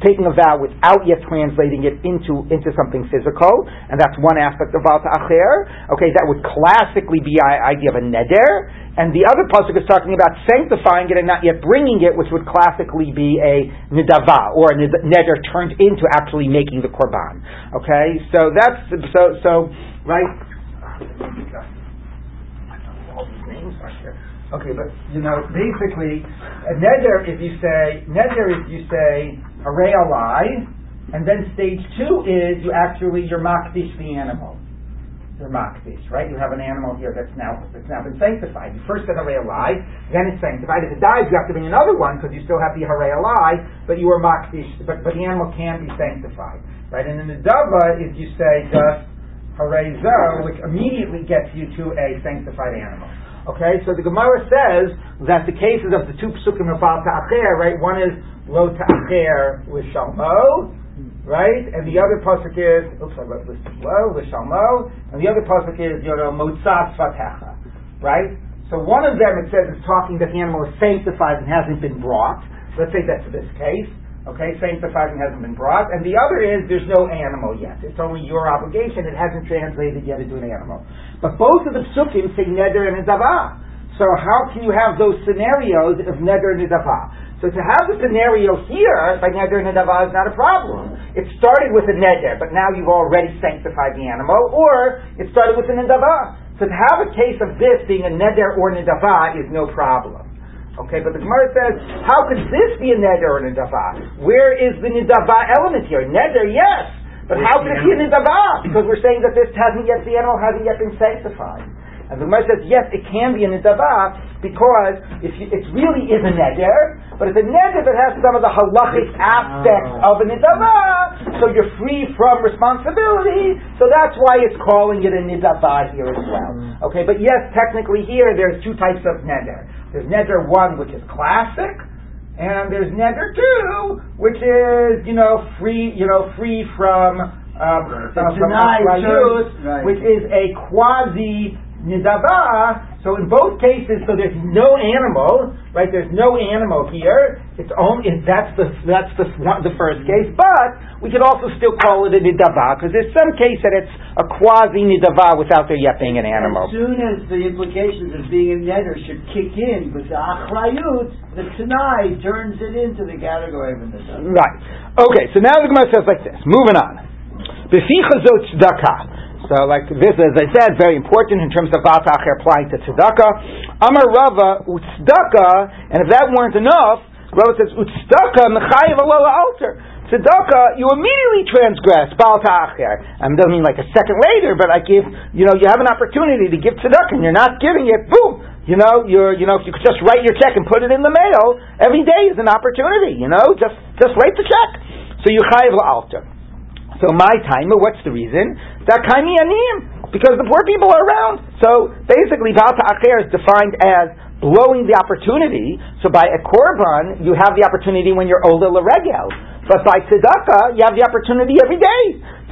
taking a vow without yet translating it into into something physical, and that's one aspect of Val Acher. Okay, that would classically be the idea of a neder, and the other pasuk is talking about sanctifying it and not yet bringing it, which would classically be a nidava or a neder turned into actually making the korban. Okay, so that's so so right. Okay, but you know, basically, a neder if you say neder if you say array alai, and then stage two is you actually you're makdish the animal. You're makdish, right? You have an animal here that's now that's now been sanctified. You first said array alai, then it's sanctified. If it dies, you have to bring another one because you still have the hare alai, but you are makdish, but but the animal can be sanctified, right? And then the dava is you say just hare which immediately gets you to a sanctified animal. Okay, so the Gemara says that the cases of the two psukim of Baal Ta'acher, right? One is lo ta'acher l'shalmo, right? And the other pasuk is, oops, I wrote this low l'shalmo, and the other pasuk is, you know, motzas fatecha, right? So one of them it says is talking that the animal is sanctified and hasn't been brought. Let's say that's this case. Okay, sanctified and hasn't been brought. And the other is there's no animal yet. It's only your obligation. It hasn't translated yet into an animal. But both of the psukim say neder and nidava. So how can you have those scenarios of neder and nidava? So to have the scenario here by neder and nidava is not a problem. It started with a neder, but now you've already sanctified the animal, or it started with a nidava. So to have a case of this being a neder or nidava is no problem. Okay, but the Gemara says, how could this be a neder and a nidava? Where is the nidava element here? Neder, yes, but how could it be a nidava? Because we're saying that this hasn't yet, the animal hasn't yet been sanctified. And the Gemara says, yes, it can be a nidava because if you, it really is a neder, but it's a neder that has some of the halachic aspects of a nidava, so you're free from responsibility. So that's why it's calling it a nidava here as well. Okay, but yes, technically here there's two types of neder. There's neder one, which is classic, and there's neder two, which is you know free, you know free from um, from, from right. which is a quasi nidava. So in both cases, so there's no animal, right? There's no animal here. It's only that's the that's the the first case, but we could also still call it a nidava because there's some case that it's a quasi nidava without there yet being an animal. As soon as the implications of being a neder should kick in with the achrayut, the tanai turns it into the category of a nidava. Right. Okay. So now the Gemara says like this. Moving on. Tzedakah. So, like this, as I said, very important in terms of Vatach applying to tzedakah. Amar Rava, utzedakah, and if that weren't enough, Rava says, utzedakah mechayiv alter. Tzedakah, you immediately transgress Baal Ta'acher. And it doesn't mean like a second later, but like if, you know, you have an opportunity to give tzedakah and you're not giving it, boom! You know, you're, you know, if you could just write your check and put it in the mail, every day is an opportunity, you know, just, just write the check. So you chayiv alter. So my timer, what's the reason? Dakaimi because the poor people are around. So basically, Val Ta'acher is defined as blowing the opportunity. So by a korban, you have the opportunity when you're older l'regel. But by tzedakah, you have the opportunity every day.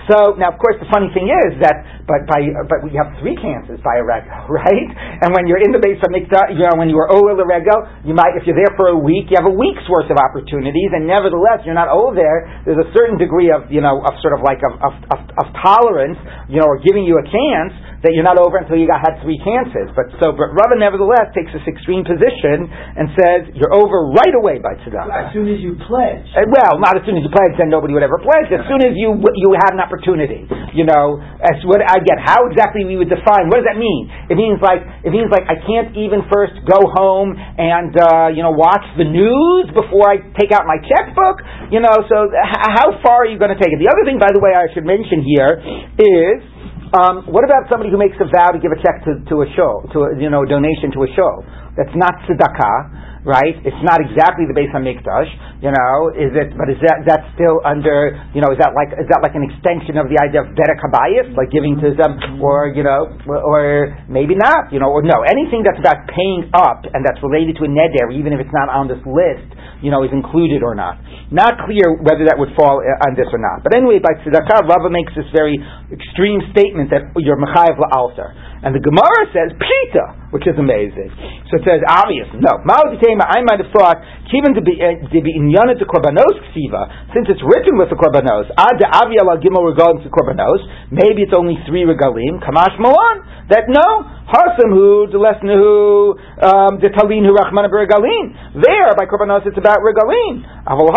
So now, of course, the funny thing is that, but by, uh, but we have three chances by a regel, <laughs> right? And when you're in the base of mikdash, you know, when you are over the regel, you might, if you're there for a week, you have a week's worth of opportunities, and nevertheless, you're not over there. There's a certain degree of, you know, of sort of like of, of, of, of tolerance, you know, or giving you a chance that you're not over until you got had three chances. But so, but Rava nevertheless takes this extreme position and says you're over right away by tzedakah. As soon as you pledge. Uh, well, not as soon as you pledge, then nobody would ever pledge. As soon as you you had an opportunity, you know, as what I get, how exactly we would define, what does that mean? It means like, it means like I can't even first go home and, uh, you know, watch the news before I take out my checkbook, you know, so h- how far are you going to take it? The other thing, by the way, I should mention here is, um, what about somebody who makes a vow to give a check to, to a show, to a, you know, a donation to a show? That's not tzedakah right? It's not exactly the Beis Hamikdash, you know. Is it? But is that that's still under? You know, is that like is that like an extension of the idea of bedek habayis, like giving to them, or you know, or maybe not, you know, or no, anything that's about paying up and that's related to a neder, even if it's not on this list, you know, is included or not. Not clear whether that would fall uh, on this or not. But anyway, by tzedakah, Rava makes this very extreme statement that you're mechayev la'alter. And the Gemara says pita, which is amazing. So it says obvious. No, I might have thought even to be to be to korbanos ksiva, since it's written with the korbanos. Ad avia la gimel regalim to korbanos. Maybe it's only three regalim. Kamash malan. That no hasam hu delesnahu um, detalin hu rachman regalim. There by korbanos it's about regalim. Aval.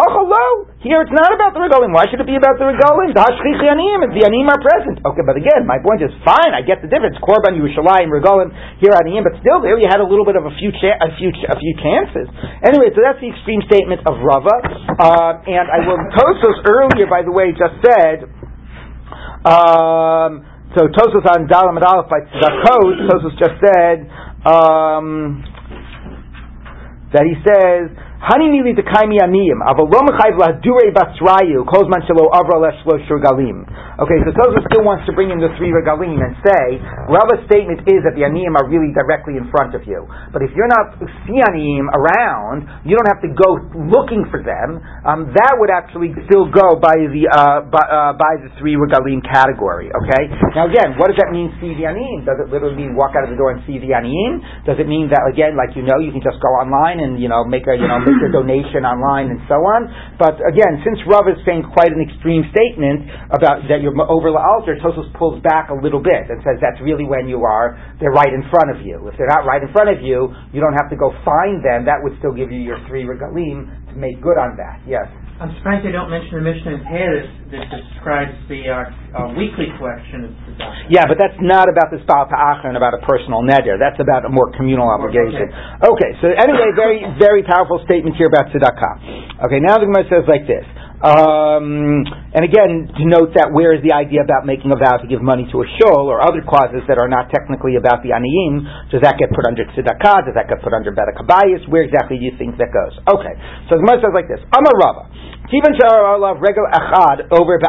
Here it's not about the regalim. Why should it be about the regalim? The hashchich yanim. The yanim are present. Okay, but again, my point is fine. I get the difference. Korban Yerushalayim regalim here on the but still there you had a little bit of a few cha- a few a few chances. Anyway, so that's the extreme statement of Rava, uh, and I will Tosfos earlier, by the way, just said. Um, so Tosfos on Dalam and Aleph by Tzedakot, Tosfos just said um, that he says Hani nili dekaimi aniyim, aval lo mechayv lahdure basrayu, kozman shelo avra leshlo shurgalim. Okay, so Tosfos still wants to bring in the three regalim and say, Rava's statement is that the aniyim are really directly in front of you. But if you're not aniyim around, you don't have to go looking for them. Um, that would actually still go by the uh, by, uh, by the three regalim category. Okay. Now again, what does that mean? See the aniyim? Does it literally mean walk out of the door and see the aniyim? Does it mean that again, like you know, you can just go online and you know make a you know make donation online and so on. But again, since Rav is saying quite an extreme statement about that you're over the altar, Tosfos pulls back a little bit and says that's really when you are, they're right in front of you. If they're not right in front of you, you don't have to go find them. That would still give you your three regalim to make good on that. Yes. I'm surprised they don't mention the Mishnah in Paris that describes the uh, uh, weekly collection of tzedakah. Yeah, but that's not about the Baal Ta'achar and about a personal neder. That's about a more communal obligation. Okay, so anyway, very, very powerful statement here about tzedakah. Okay, now the Gemara says like this. Um, and again, to note that where is the idea about making a vow to give money to a shul or other causes that are not technically about the aniyim? Does that get put under tzedakah? Does that get put under bedek habayis? Where exactly do you think that goes? Okay, so the Gemara says like this: Kivan Sharav Regel Achad over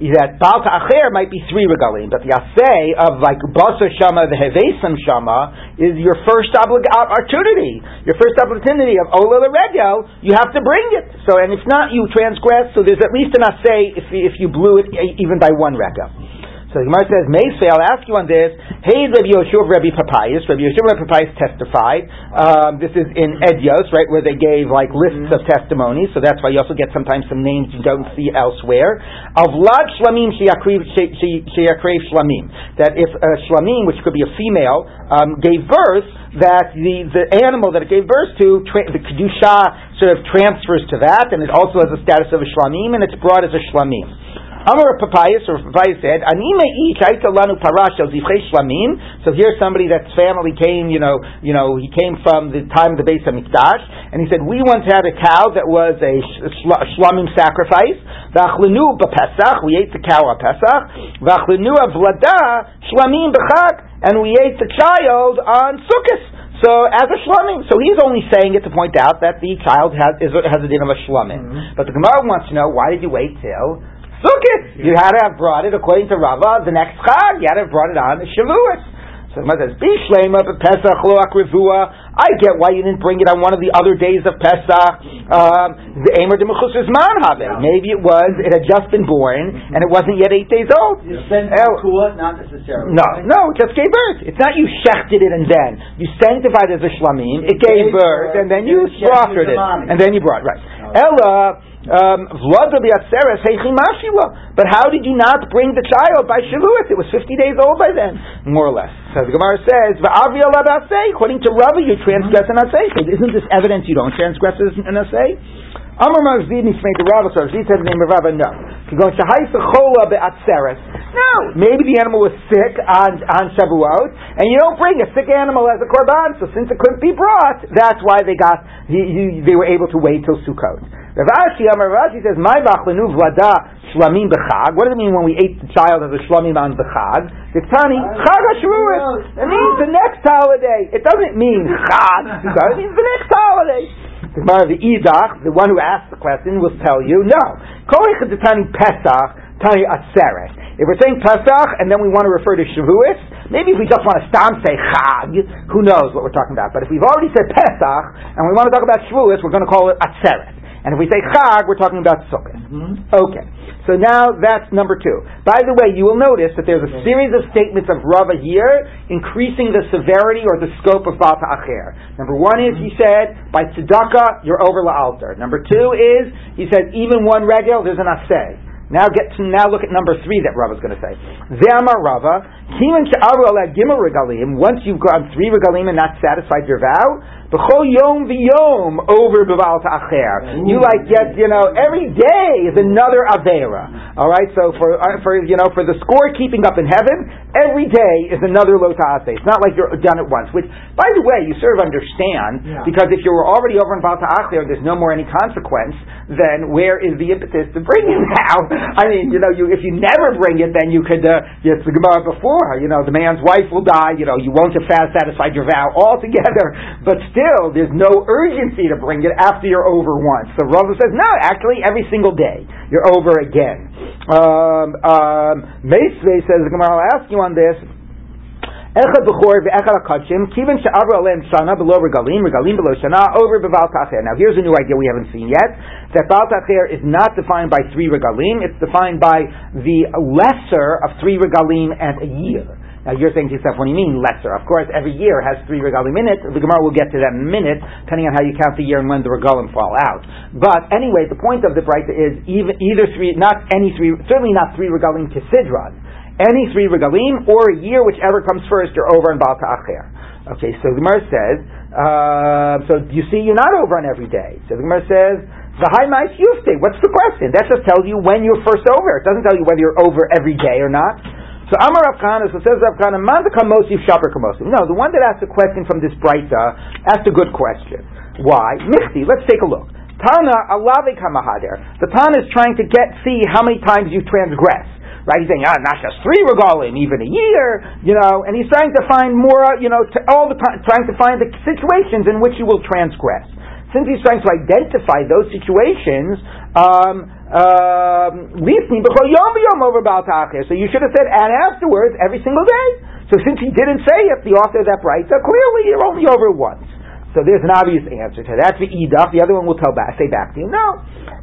that Baal Ta'acher might be three regalim, but the assay of like Basar Shama, the Hevesam Shama, is your first oblig- opportunity. Your first opportunity of Ola Regel, you have to bring it. So, and if not, you transgress, so there's at least an assay if, if you blew it even by one regel. So the Gemara says, Meisvei, I'll ask you on this. Hey, Rabbi Yoshua, Rabbi Papayas. Rabbi Yoshua, Rabbi Papayas testified. Um, this is in Edios, right, where they gave like lists mm-hmm. of testimonies. So that's why you also get sometimes some names you don't see elsewhere. Of Lad Shlamim Sheyakrev Shlamim. That if a Shlamim, which could be a female, um, gave birth, that the, the animal that it gave birth to, tra- the Kedusha sort of transfers to that, and it also has the status of a Shlamim, and it's brought as a Shlamim. Amar Papayas, or Papayas said, Anime lanu parasha shlamim. So here's somebody that's family came, you know, you know, he came from the time of the Beis Hamikdash, and he said, we once had a cow that was a shlamim sacrifice. V'achlenu b'Pesach, we ate the cow on Pesach. V'achlenu avlada shlamim b'chag, and we ate the child on Sukkot. So as a shlamim, so he's only saying it to point out that the child has is, has a din of a shlamim. Mm-hmm. But the Gemara wants to know why did you wait till Sukkot. You had to have brought it according to Rava the next Chag. You had to have brought it on the Shavuot. So the mother says, "Be shlema Pesach lo akrivua." I get why you didn't bring it on one of the other days of Pesach. Um, the Emer de man have Maybe it was it had just been born and it wasn't yet eight days old. You sent uh, not necessarily. No, no, it just gave birth. It's not you shechted it and then you sanctified it as a shlamim. It gave birth and then you slaughtered it and then you brought it. right. Ella um, but how did you not bring the child by Shavuot? It was 50 days old by then, more or less. So the Gemara says, according to Rava, you transgress an assay. So isn't this evidence you don't transgress an assay? Amar Mavzid Nismei the Rava, so Mavzid said the name of Rava, no. He goes, Shahai Chola be'atzeres, No, maybe the animal was sick on on Shavuot, and you don't bring a sick animal as a korban. So since it couldn't be brought, that's why they got he, he, they were able to wait till Sukkot. Rav Ashi, Amar Rav Ashi says, "My vachlenu vlada shlamim b'chag." What does it mean when we ate the child as a shlamim on b'chag? Diktani chag hashruas. It means the next holiday. It doesn't mean chag. It means the next holiday. The Gemara the Idach, the one who asked the question, will tell you no. Tani Pesach, Tani Aseret. If we're saying Pesach and then we want to refer to Shavuos, maybe if we just want to stam say Chag, who knows what we're talking about. But if we've already said Pesach and we want to talk about Shavuos, we're going to call it Aseret. And if we say Chag, we're talking about Sukkot. Mm-hmm. Okay. So now that's number two. By the way, you will notice that there's a mm-hmm. series of statements of Rava here increasing the severity or the scope of Baal Acher. Number one is he mm-hmm. said by tzedakah you're over la'alter. Number two mm-hmm. is he said even one regel there's an asay. Now get to now look at number three that Rava is going to say. Ve'amar Rava, kiman she'aru ala gimel regalim. Once you've gone three regalim and not satisfied your vow, b'chol yom v'yom over b'val ta'acher. You like get you know every day is another avera. All right, so for uh, for you know for the score keeping up in heaven, every day is another lo ta'aseh. It's not like you're done at once. Which, by the way, you sort of understand yeah. because if you were already over in val ta'acher, there's no more any consequence. Then where is the impetus to bring it <laughs> now? I mean, you know, you, if you never bring it, then you could, uh, it's the Gemara before, you know, the man's wife will die, you know, you won't have satisfied your vow altogether, <laughs> but still, there's no urgency to bring it after you're over once. So Rava says, no, actually, every single day, you're over again. Um, um, Meisvei says, Gemara, I'll ask you on this. Now here's a new idea we haven't seen yet, that bal is not defined by three regalim, it's defined by the lesser of three regalim and a year. Now you're saying to yourself, what do you mean lesser? Of course, every year has three regalim in it. The Gemara will get to that in minute, depending on how you count the year and when the regalim fall out. But anyway, the point of the Breita is even, either three, not any three, certainly not three regalim to Sidron any three regalim or a year, whichever comes first, you're over on Baal Ta'acher. Okay, so the Gemara says, uh, so you see, you're not over on every day. So the Gemara says, the high mice yufte. What's the question? That just tells you when you're first over. It doesn't tell you whether you're over every day or not. So Amar Rav Kahana, so says Rav Kahana, man the kamosif shaper kamosif. No, the one that asked a question from this Breita asked a good question. Why? Michti, let's take a look. Tana alave kamahader. The Tana is trying to get see how many times you transgress right? He's saying, ah, not just three regalim, even a year, you know, and he's trying to find more, you know, to, all the time, trying to find the situations in which you will transgress. Since he's trying to identify those situations, um, um, so you should have said, and afterwards, every single day. So since he didn't say it, the author that writes, clearly you're only over once. So there's an obvious answer to that. The. The other one will tell back, say back to you. No.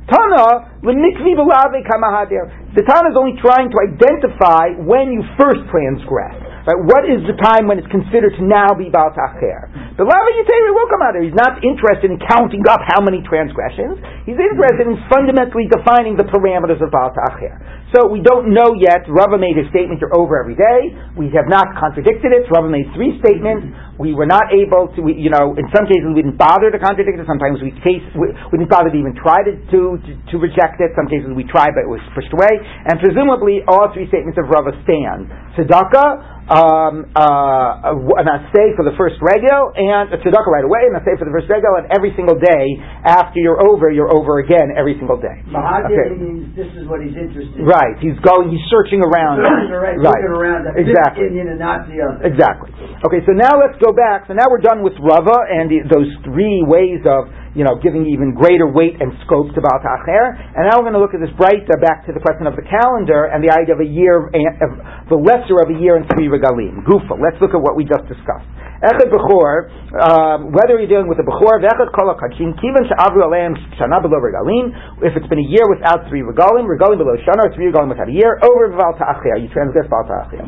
Tana, the Tana is only trying to identify when you first transgress. Right? What is the time when it's considered to now be Baal Tacher? The Lava Yiteri will come out there. He's not interested in counting up how many transgressions. He's interested in fundamentally defining the parameters of Baal Tacher. So we don't know yet. Rava made his statement, you're over every day. We have not contradicted it. Rava made three statements. We were not able to, we, you know, in some cases we didn't bother to contradict it. Sometimes we, case, we, we didn't bother to even try to, to, to, reject it. Some cases we tried, but it was pushed away. And presumably all three statements of Rava stand. Tzedakah, um, uh, an assay for the first regel and a tzedakah right away, an assay for the first regel, and every single day after you're over, you're over again every single day. okay. means this is what he's interested in. Right, he's going, he's searching around. right, right. around exactly. Indian and not the other. Exactly. Okay, so now let's go back. So now we're done with Rava and the, those three ways of you know, giving even greater weight and scope to Baal Ta'acher. And now we're going to look at this Breita back to the question of the calendar and the idea of a year, of the lesser of a year and three regalim. Gufa. Let's look at what we just discussed. Echad Bechor, um, whether you're dealing with a Bechor, Vechad Kol HaKachim, Kivan Sha'avru Aleim Shana Below Regalim, if it's been a year without three Regalim, Regalim below Shana, three Regalim without a year, over Val Ta'achir, you transgress Val Ta'achir.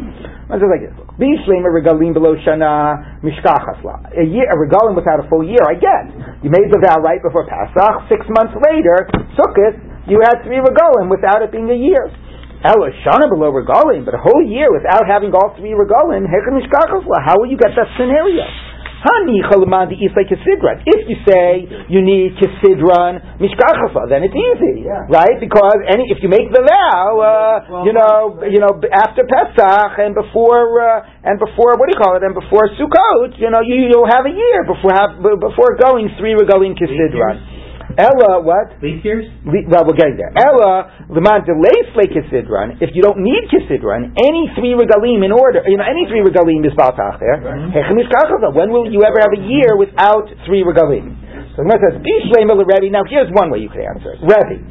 Let's like this. Bishlema Regalim below Shana, Mishkachasla. A year, a Regalim without a full year, I get. You made the right before Pesach, six months later, Sukkot, you had three Regalim without it being a year. Ella Shana below regalim, but a whole year without having all three regalim, how will you get that scenario? If you say you need kisidron mishkachafa, then it's easy, Yeah. right? Because any if you make the vow, uh, Well, you know, you know, after Pesach and before uh, and before what do you call it? And before Sukkot, you know, you you'll have a year before have before going three regalim kisidron. Ella, what? Leap years? Le- Well, we're getting there. Ella, leman delays le kisidron. If you don't need kisidron, any three regalim in order, you know, any three regalim is baltacher. Ishkachaza. When will you ever have a year without three regalim? So the says. Now, here's one way you could answer it. Rebbe,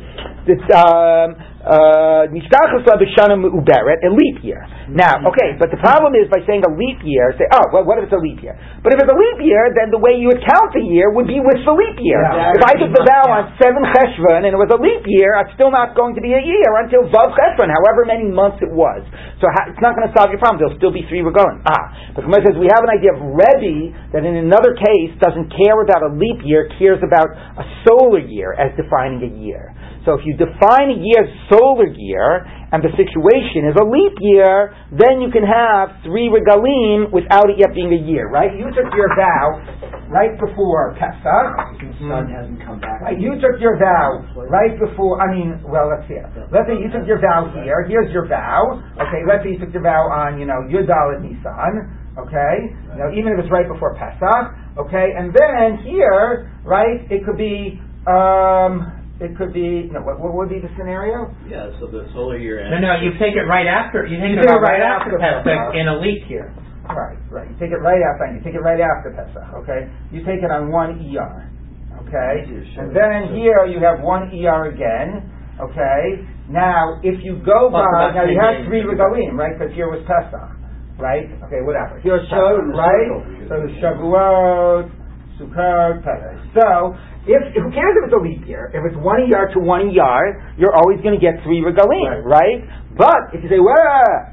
it's um, uh, Mishkachas b'shana uberet, a leap year. Now, okay, but the problem is by saying a leap year, say, oh, well, what if it's a leap year? But if it's a leap year, then the way you would count the year would be with the leap year. Yeah. If I took the vow on seven cheshvan and it was a leap year, it's still not going to be a year until vav cheshvan, however many months it was. So ha- it's not going to solve your problem. There'll still be three regalim. Ah, but Gemara says we have an idea of Rebbe that in another case doesn't care about a leap year, cares about a solar year as defining a year. So if you define a year as solar year, and the situation is a leap year, then you can have three regalim without it yet being a year, right? You took your vow right before Pesach, The sun hasn't come back. Right, you took your vow right before. I mean, well, let's see. Let's say you took your vow here. Here's your vow. Okay, let's say you took your vow on, you know, Yudal and Nisan. Okay, you know, even if it's right before Pesach. Okay, and then here, right, it could be. Um, it could be. No, what, what would be the scenario? Yeah, so the solar year No, ends. no, you take it right after, you take You it do it right right after after Pesach Pesach. in a leap year. Right, right. You take it right after. You take it right after Pesach. Okay, you take it on one ER. Okay, and then here you have one ER again. Okay, now if you go Plus by about now you 10 have days. three regalim, right? Because here was Pesach, right? Okay, whatever. Here's Shavuot right? Sukkot. So Shavuot, Sukkot, Pesach. So if who cares if it's a leap year? If it's one ER to one ER, you're always going to get three regalim, right? But if you say, well,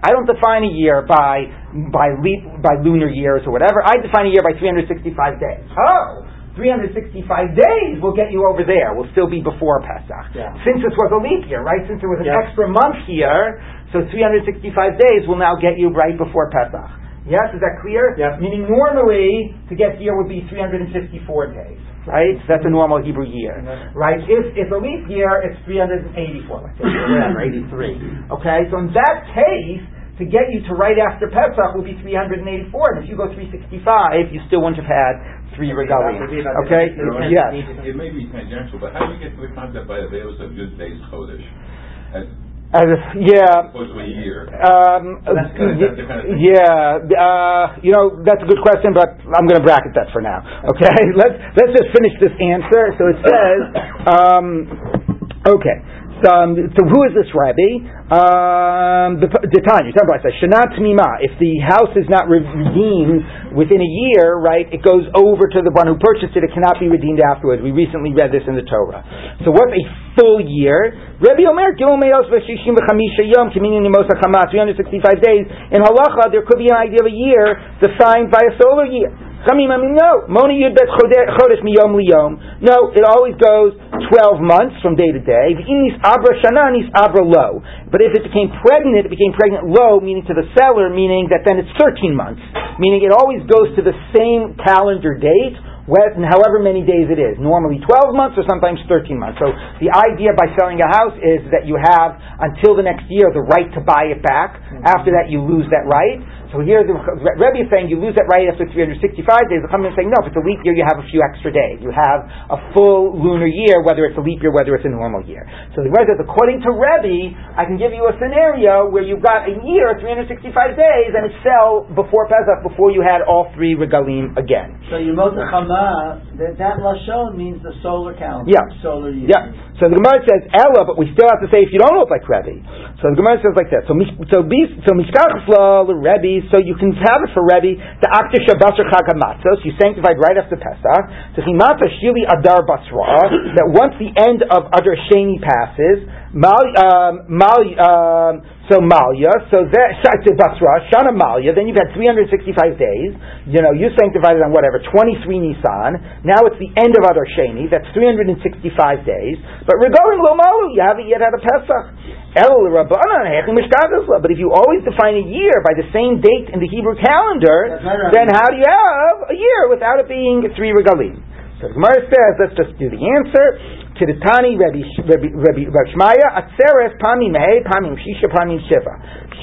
I don't define a year by by leap by lunar years or whatever, I define a year by 365 days. Oh, 365 days will get you over there. Will still be before Pesach. Yeah. Since this was a leap year, right? Since there was an Yeah. extra month here, so 365 days will now get you right before Pesach. Yes, is that clear? Yes. Meaning normally to get here would be 354 days. Right? That's a normal Hebrew year. Right? If it's a leap year, it's 384, let's say, or whatever, 83. Okay? So in that case, to get you to right after Pesach will be 384, and if you go 365, you still wouldn't have had three regalim. Okay? You know, Yes. It may be tangential, but how do you get to the concept by the veils of good days chodesh? As As yeah. opposed to a year? Um, that's good. That's the kind of yeah, uh, you know that's a good question, but I'm going to bracket that for now. Okay, <laughs> let's let's just finish this answer. So it says, um, okay. Um, so who is this Rabbi? Um, the Tanya, Shanat Mima. If the house is not redeemed within a year, right, it goes over to the one who purchased it. It cannot be redeemed afterwards. We recently read this in the Torah. So what's a full year? Rabbi Omer, Gil Meos v'shishim v'chamisha yom, kiminin nimos ha'chama, 365 days. In halacha, there could be an idea of a year defined by a solar year. Mean, no. Moni yud bet chodesh miyom liyom. No, it always goes 12 months from day to day. V'inis abra shana, nis abra lo. But if it became pregnant, it became pregnant low, meaning to the seller, meaning that then it's 13 months. Meaning it always goes to the same calendar date, however many days it is. Normally 12 months or sometimes 13 months. So the idea by selling a house is that you have until the next year the right to buy it back. Mm-hmm. After that you lose that right. So here the Rebbe is saying you lose that right after 365 days. The Chachamim is saying no, if it's a leap year you have a few extra days. You have a full lunar year, whether it's a leap year, whether it's a normal year. So the Gemara says, according to Rebbe, I can give you a scenario where you've got a year, 365 days, and it fell before Pesach, before you had all three regalim again. So Yemot Chama, that, that lashon means the solar calendar. Yeah. Solar year. Yeah. So the Gemara says Ella, but we still have to say if you don't look like Rebbe. So the Gemara says like that. So so so mishkachla Rebbe. So you can have it for Rebbe the Akta Shabbat Chagamatzos. You sanctified right after Pesach. So Chimata Shili Adar Basra. That once the end of Adar Sheni passes, Mal, um, Mal, um, so Malya, so that, to Basra, Shana Malya, then you've had 365 days, you know, you sanctified it on whatever, 23 Nisan, now it's the end of Adar Sheni, that's 365 days, but regarding Lomalu, you haven't yet had a Pesach. El Rabbanan, But if you always define a year by the same date in the Hebrew calendar, then how do you have a year without it being three regalim? So the Gemara says, let's just do the answer. Kiritani Rabbi Rabbi Rabbi Shmaya Atzeres Pamim Hey Pamim Shisha Pamim Shiva.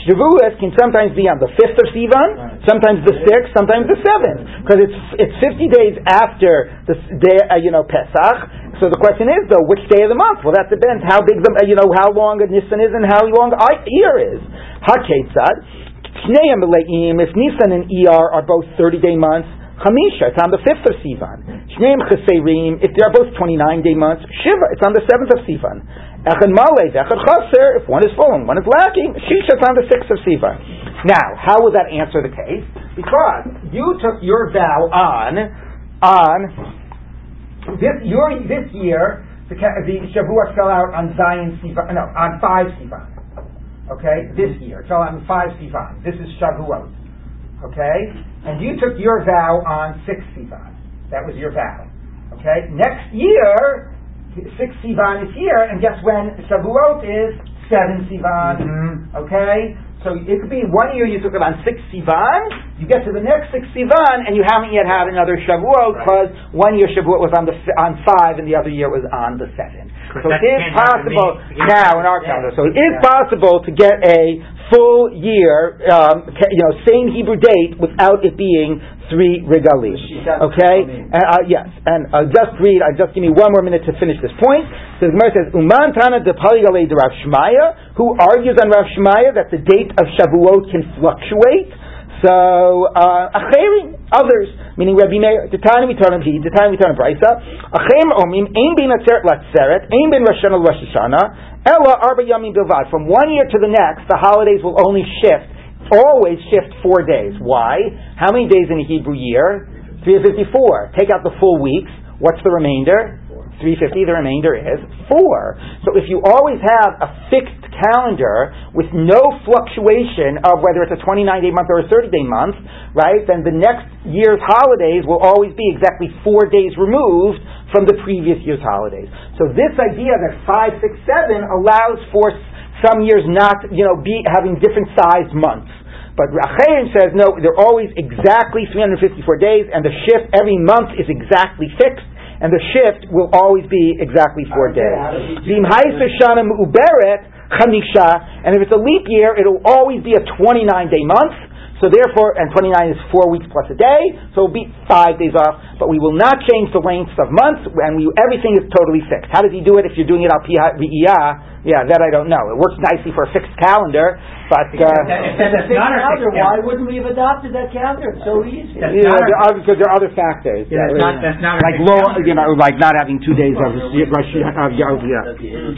Shavuos can sometimes be on the fifth of Sivan, sometimes the sixth, sometimes the seventh, because it's it's fifty days after the day uh, you know Pesach. So the question is though, which day of the month? Well, that depends how big the uh, you know how long a Nisan is and how long a year is. Haketzad. If Nisan and Iyar are both thirty day months. Chamisha, it's on the fifth of Sivan. Shneim Cheserim, if they are both 29 day months. Shiva, it's on the seventh of Sivan. Echad Malay, Echad Chaser, if one is full and one is lacking. Shisha, it's on the sixth of Sivan. Now, how would that answer the case? Because you took your vow on, on, this, your, this year, the, the Shavuot fell out on Zion Sivan, no, on five Sivan. Okay, this year, it fell out on five Sivan. This is Shavuot. Okay? And you took your vow on six Sivan. That was your vow. Okay? Next year, six Sivan is here, and guess when Shavuot is? Seven Sivan. Mm-hmm. Okay? So it could be one year you took it on six Sivan, you get to the next six Sivan, and you haven't yet had another Shavuot because right. one year Shavuot was on the on five, and the other year was on the seven. So it is possible now in our calendar. So it is possible to get a full year, um, you know, same Hebrew date without it being three regalim. Okay? Uh, uh, yes. And I'll just read, I'll just give me one more minute to finish this point. So the Gemara says, Uman Tana de Paligale de Rav Shmaya, who argues on Rav Shmaya that the date of Shavuot can fluctuate. So, uh, acherim, others, meaning Rabbi Meir, the time we turn him he, the time we turn him Brisa, achem omim, ein bin atzeret latzeret, ein bin Rosh Hashanah Rosh Hashanah, Ella arba yamim bilvad. From one year to the next, the holidays will only shift, always shift four days. Why? How many days in a Hebrew year? 354. Take out the full weeks. What's the remainder? 350, the remainder is 4. So if you always have a fixed calendar with no fluctuation of whether it's a 29 day month or a 30 day month, right, then the next year's holidays will always be exactly 4 days removed from the previous year's holidays. So this idea that five, six, seven allows for some years not, you know, be having different sized months. But Rachayim says no, they're always exactly 354 days, and the shift every month is exactly fixed, and the shift will always be exactly four days. And if it's a leap year, it'll always be a 29 day month. So therefore, and 29 is four weeks plus a day, so it'll be five days off. But we will not change the lengths of months, and we, everything is totally fixed. How does he do it if you're doing it al V'iyah? Yeah, that I don't know. It works nicely for a fixed calendar, but uh, that, calendar, why wouldn't we have adopted that calendar? It's so easy. Yeah, there are, because there are other factors. Yeah, that's not, that's not like law, you know, like not having two days of Rosh, uh, yeah.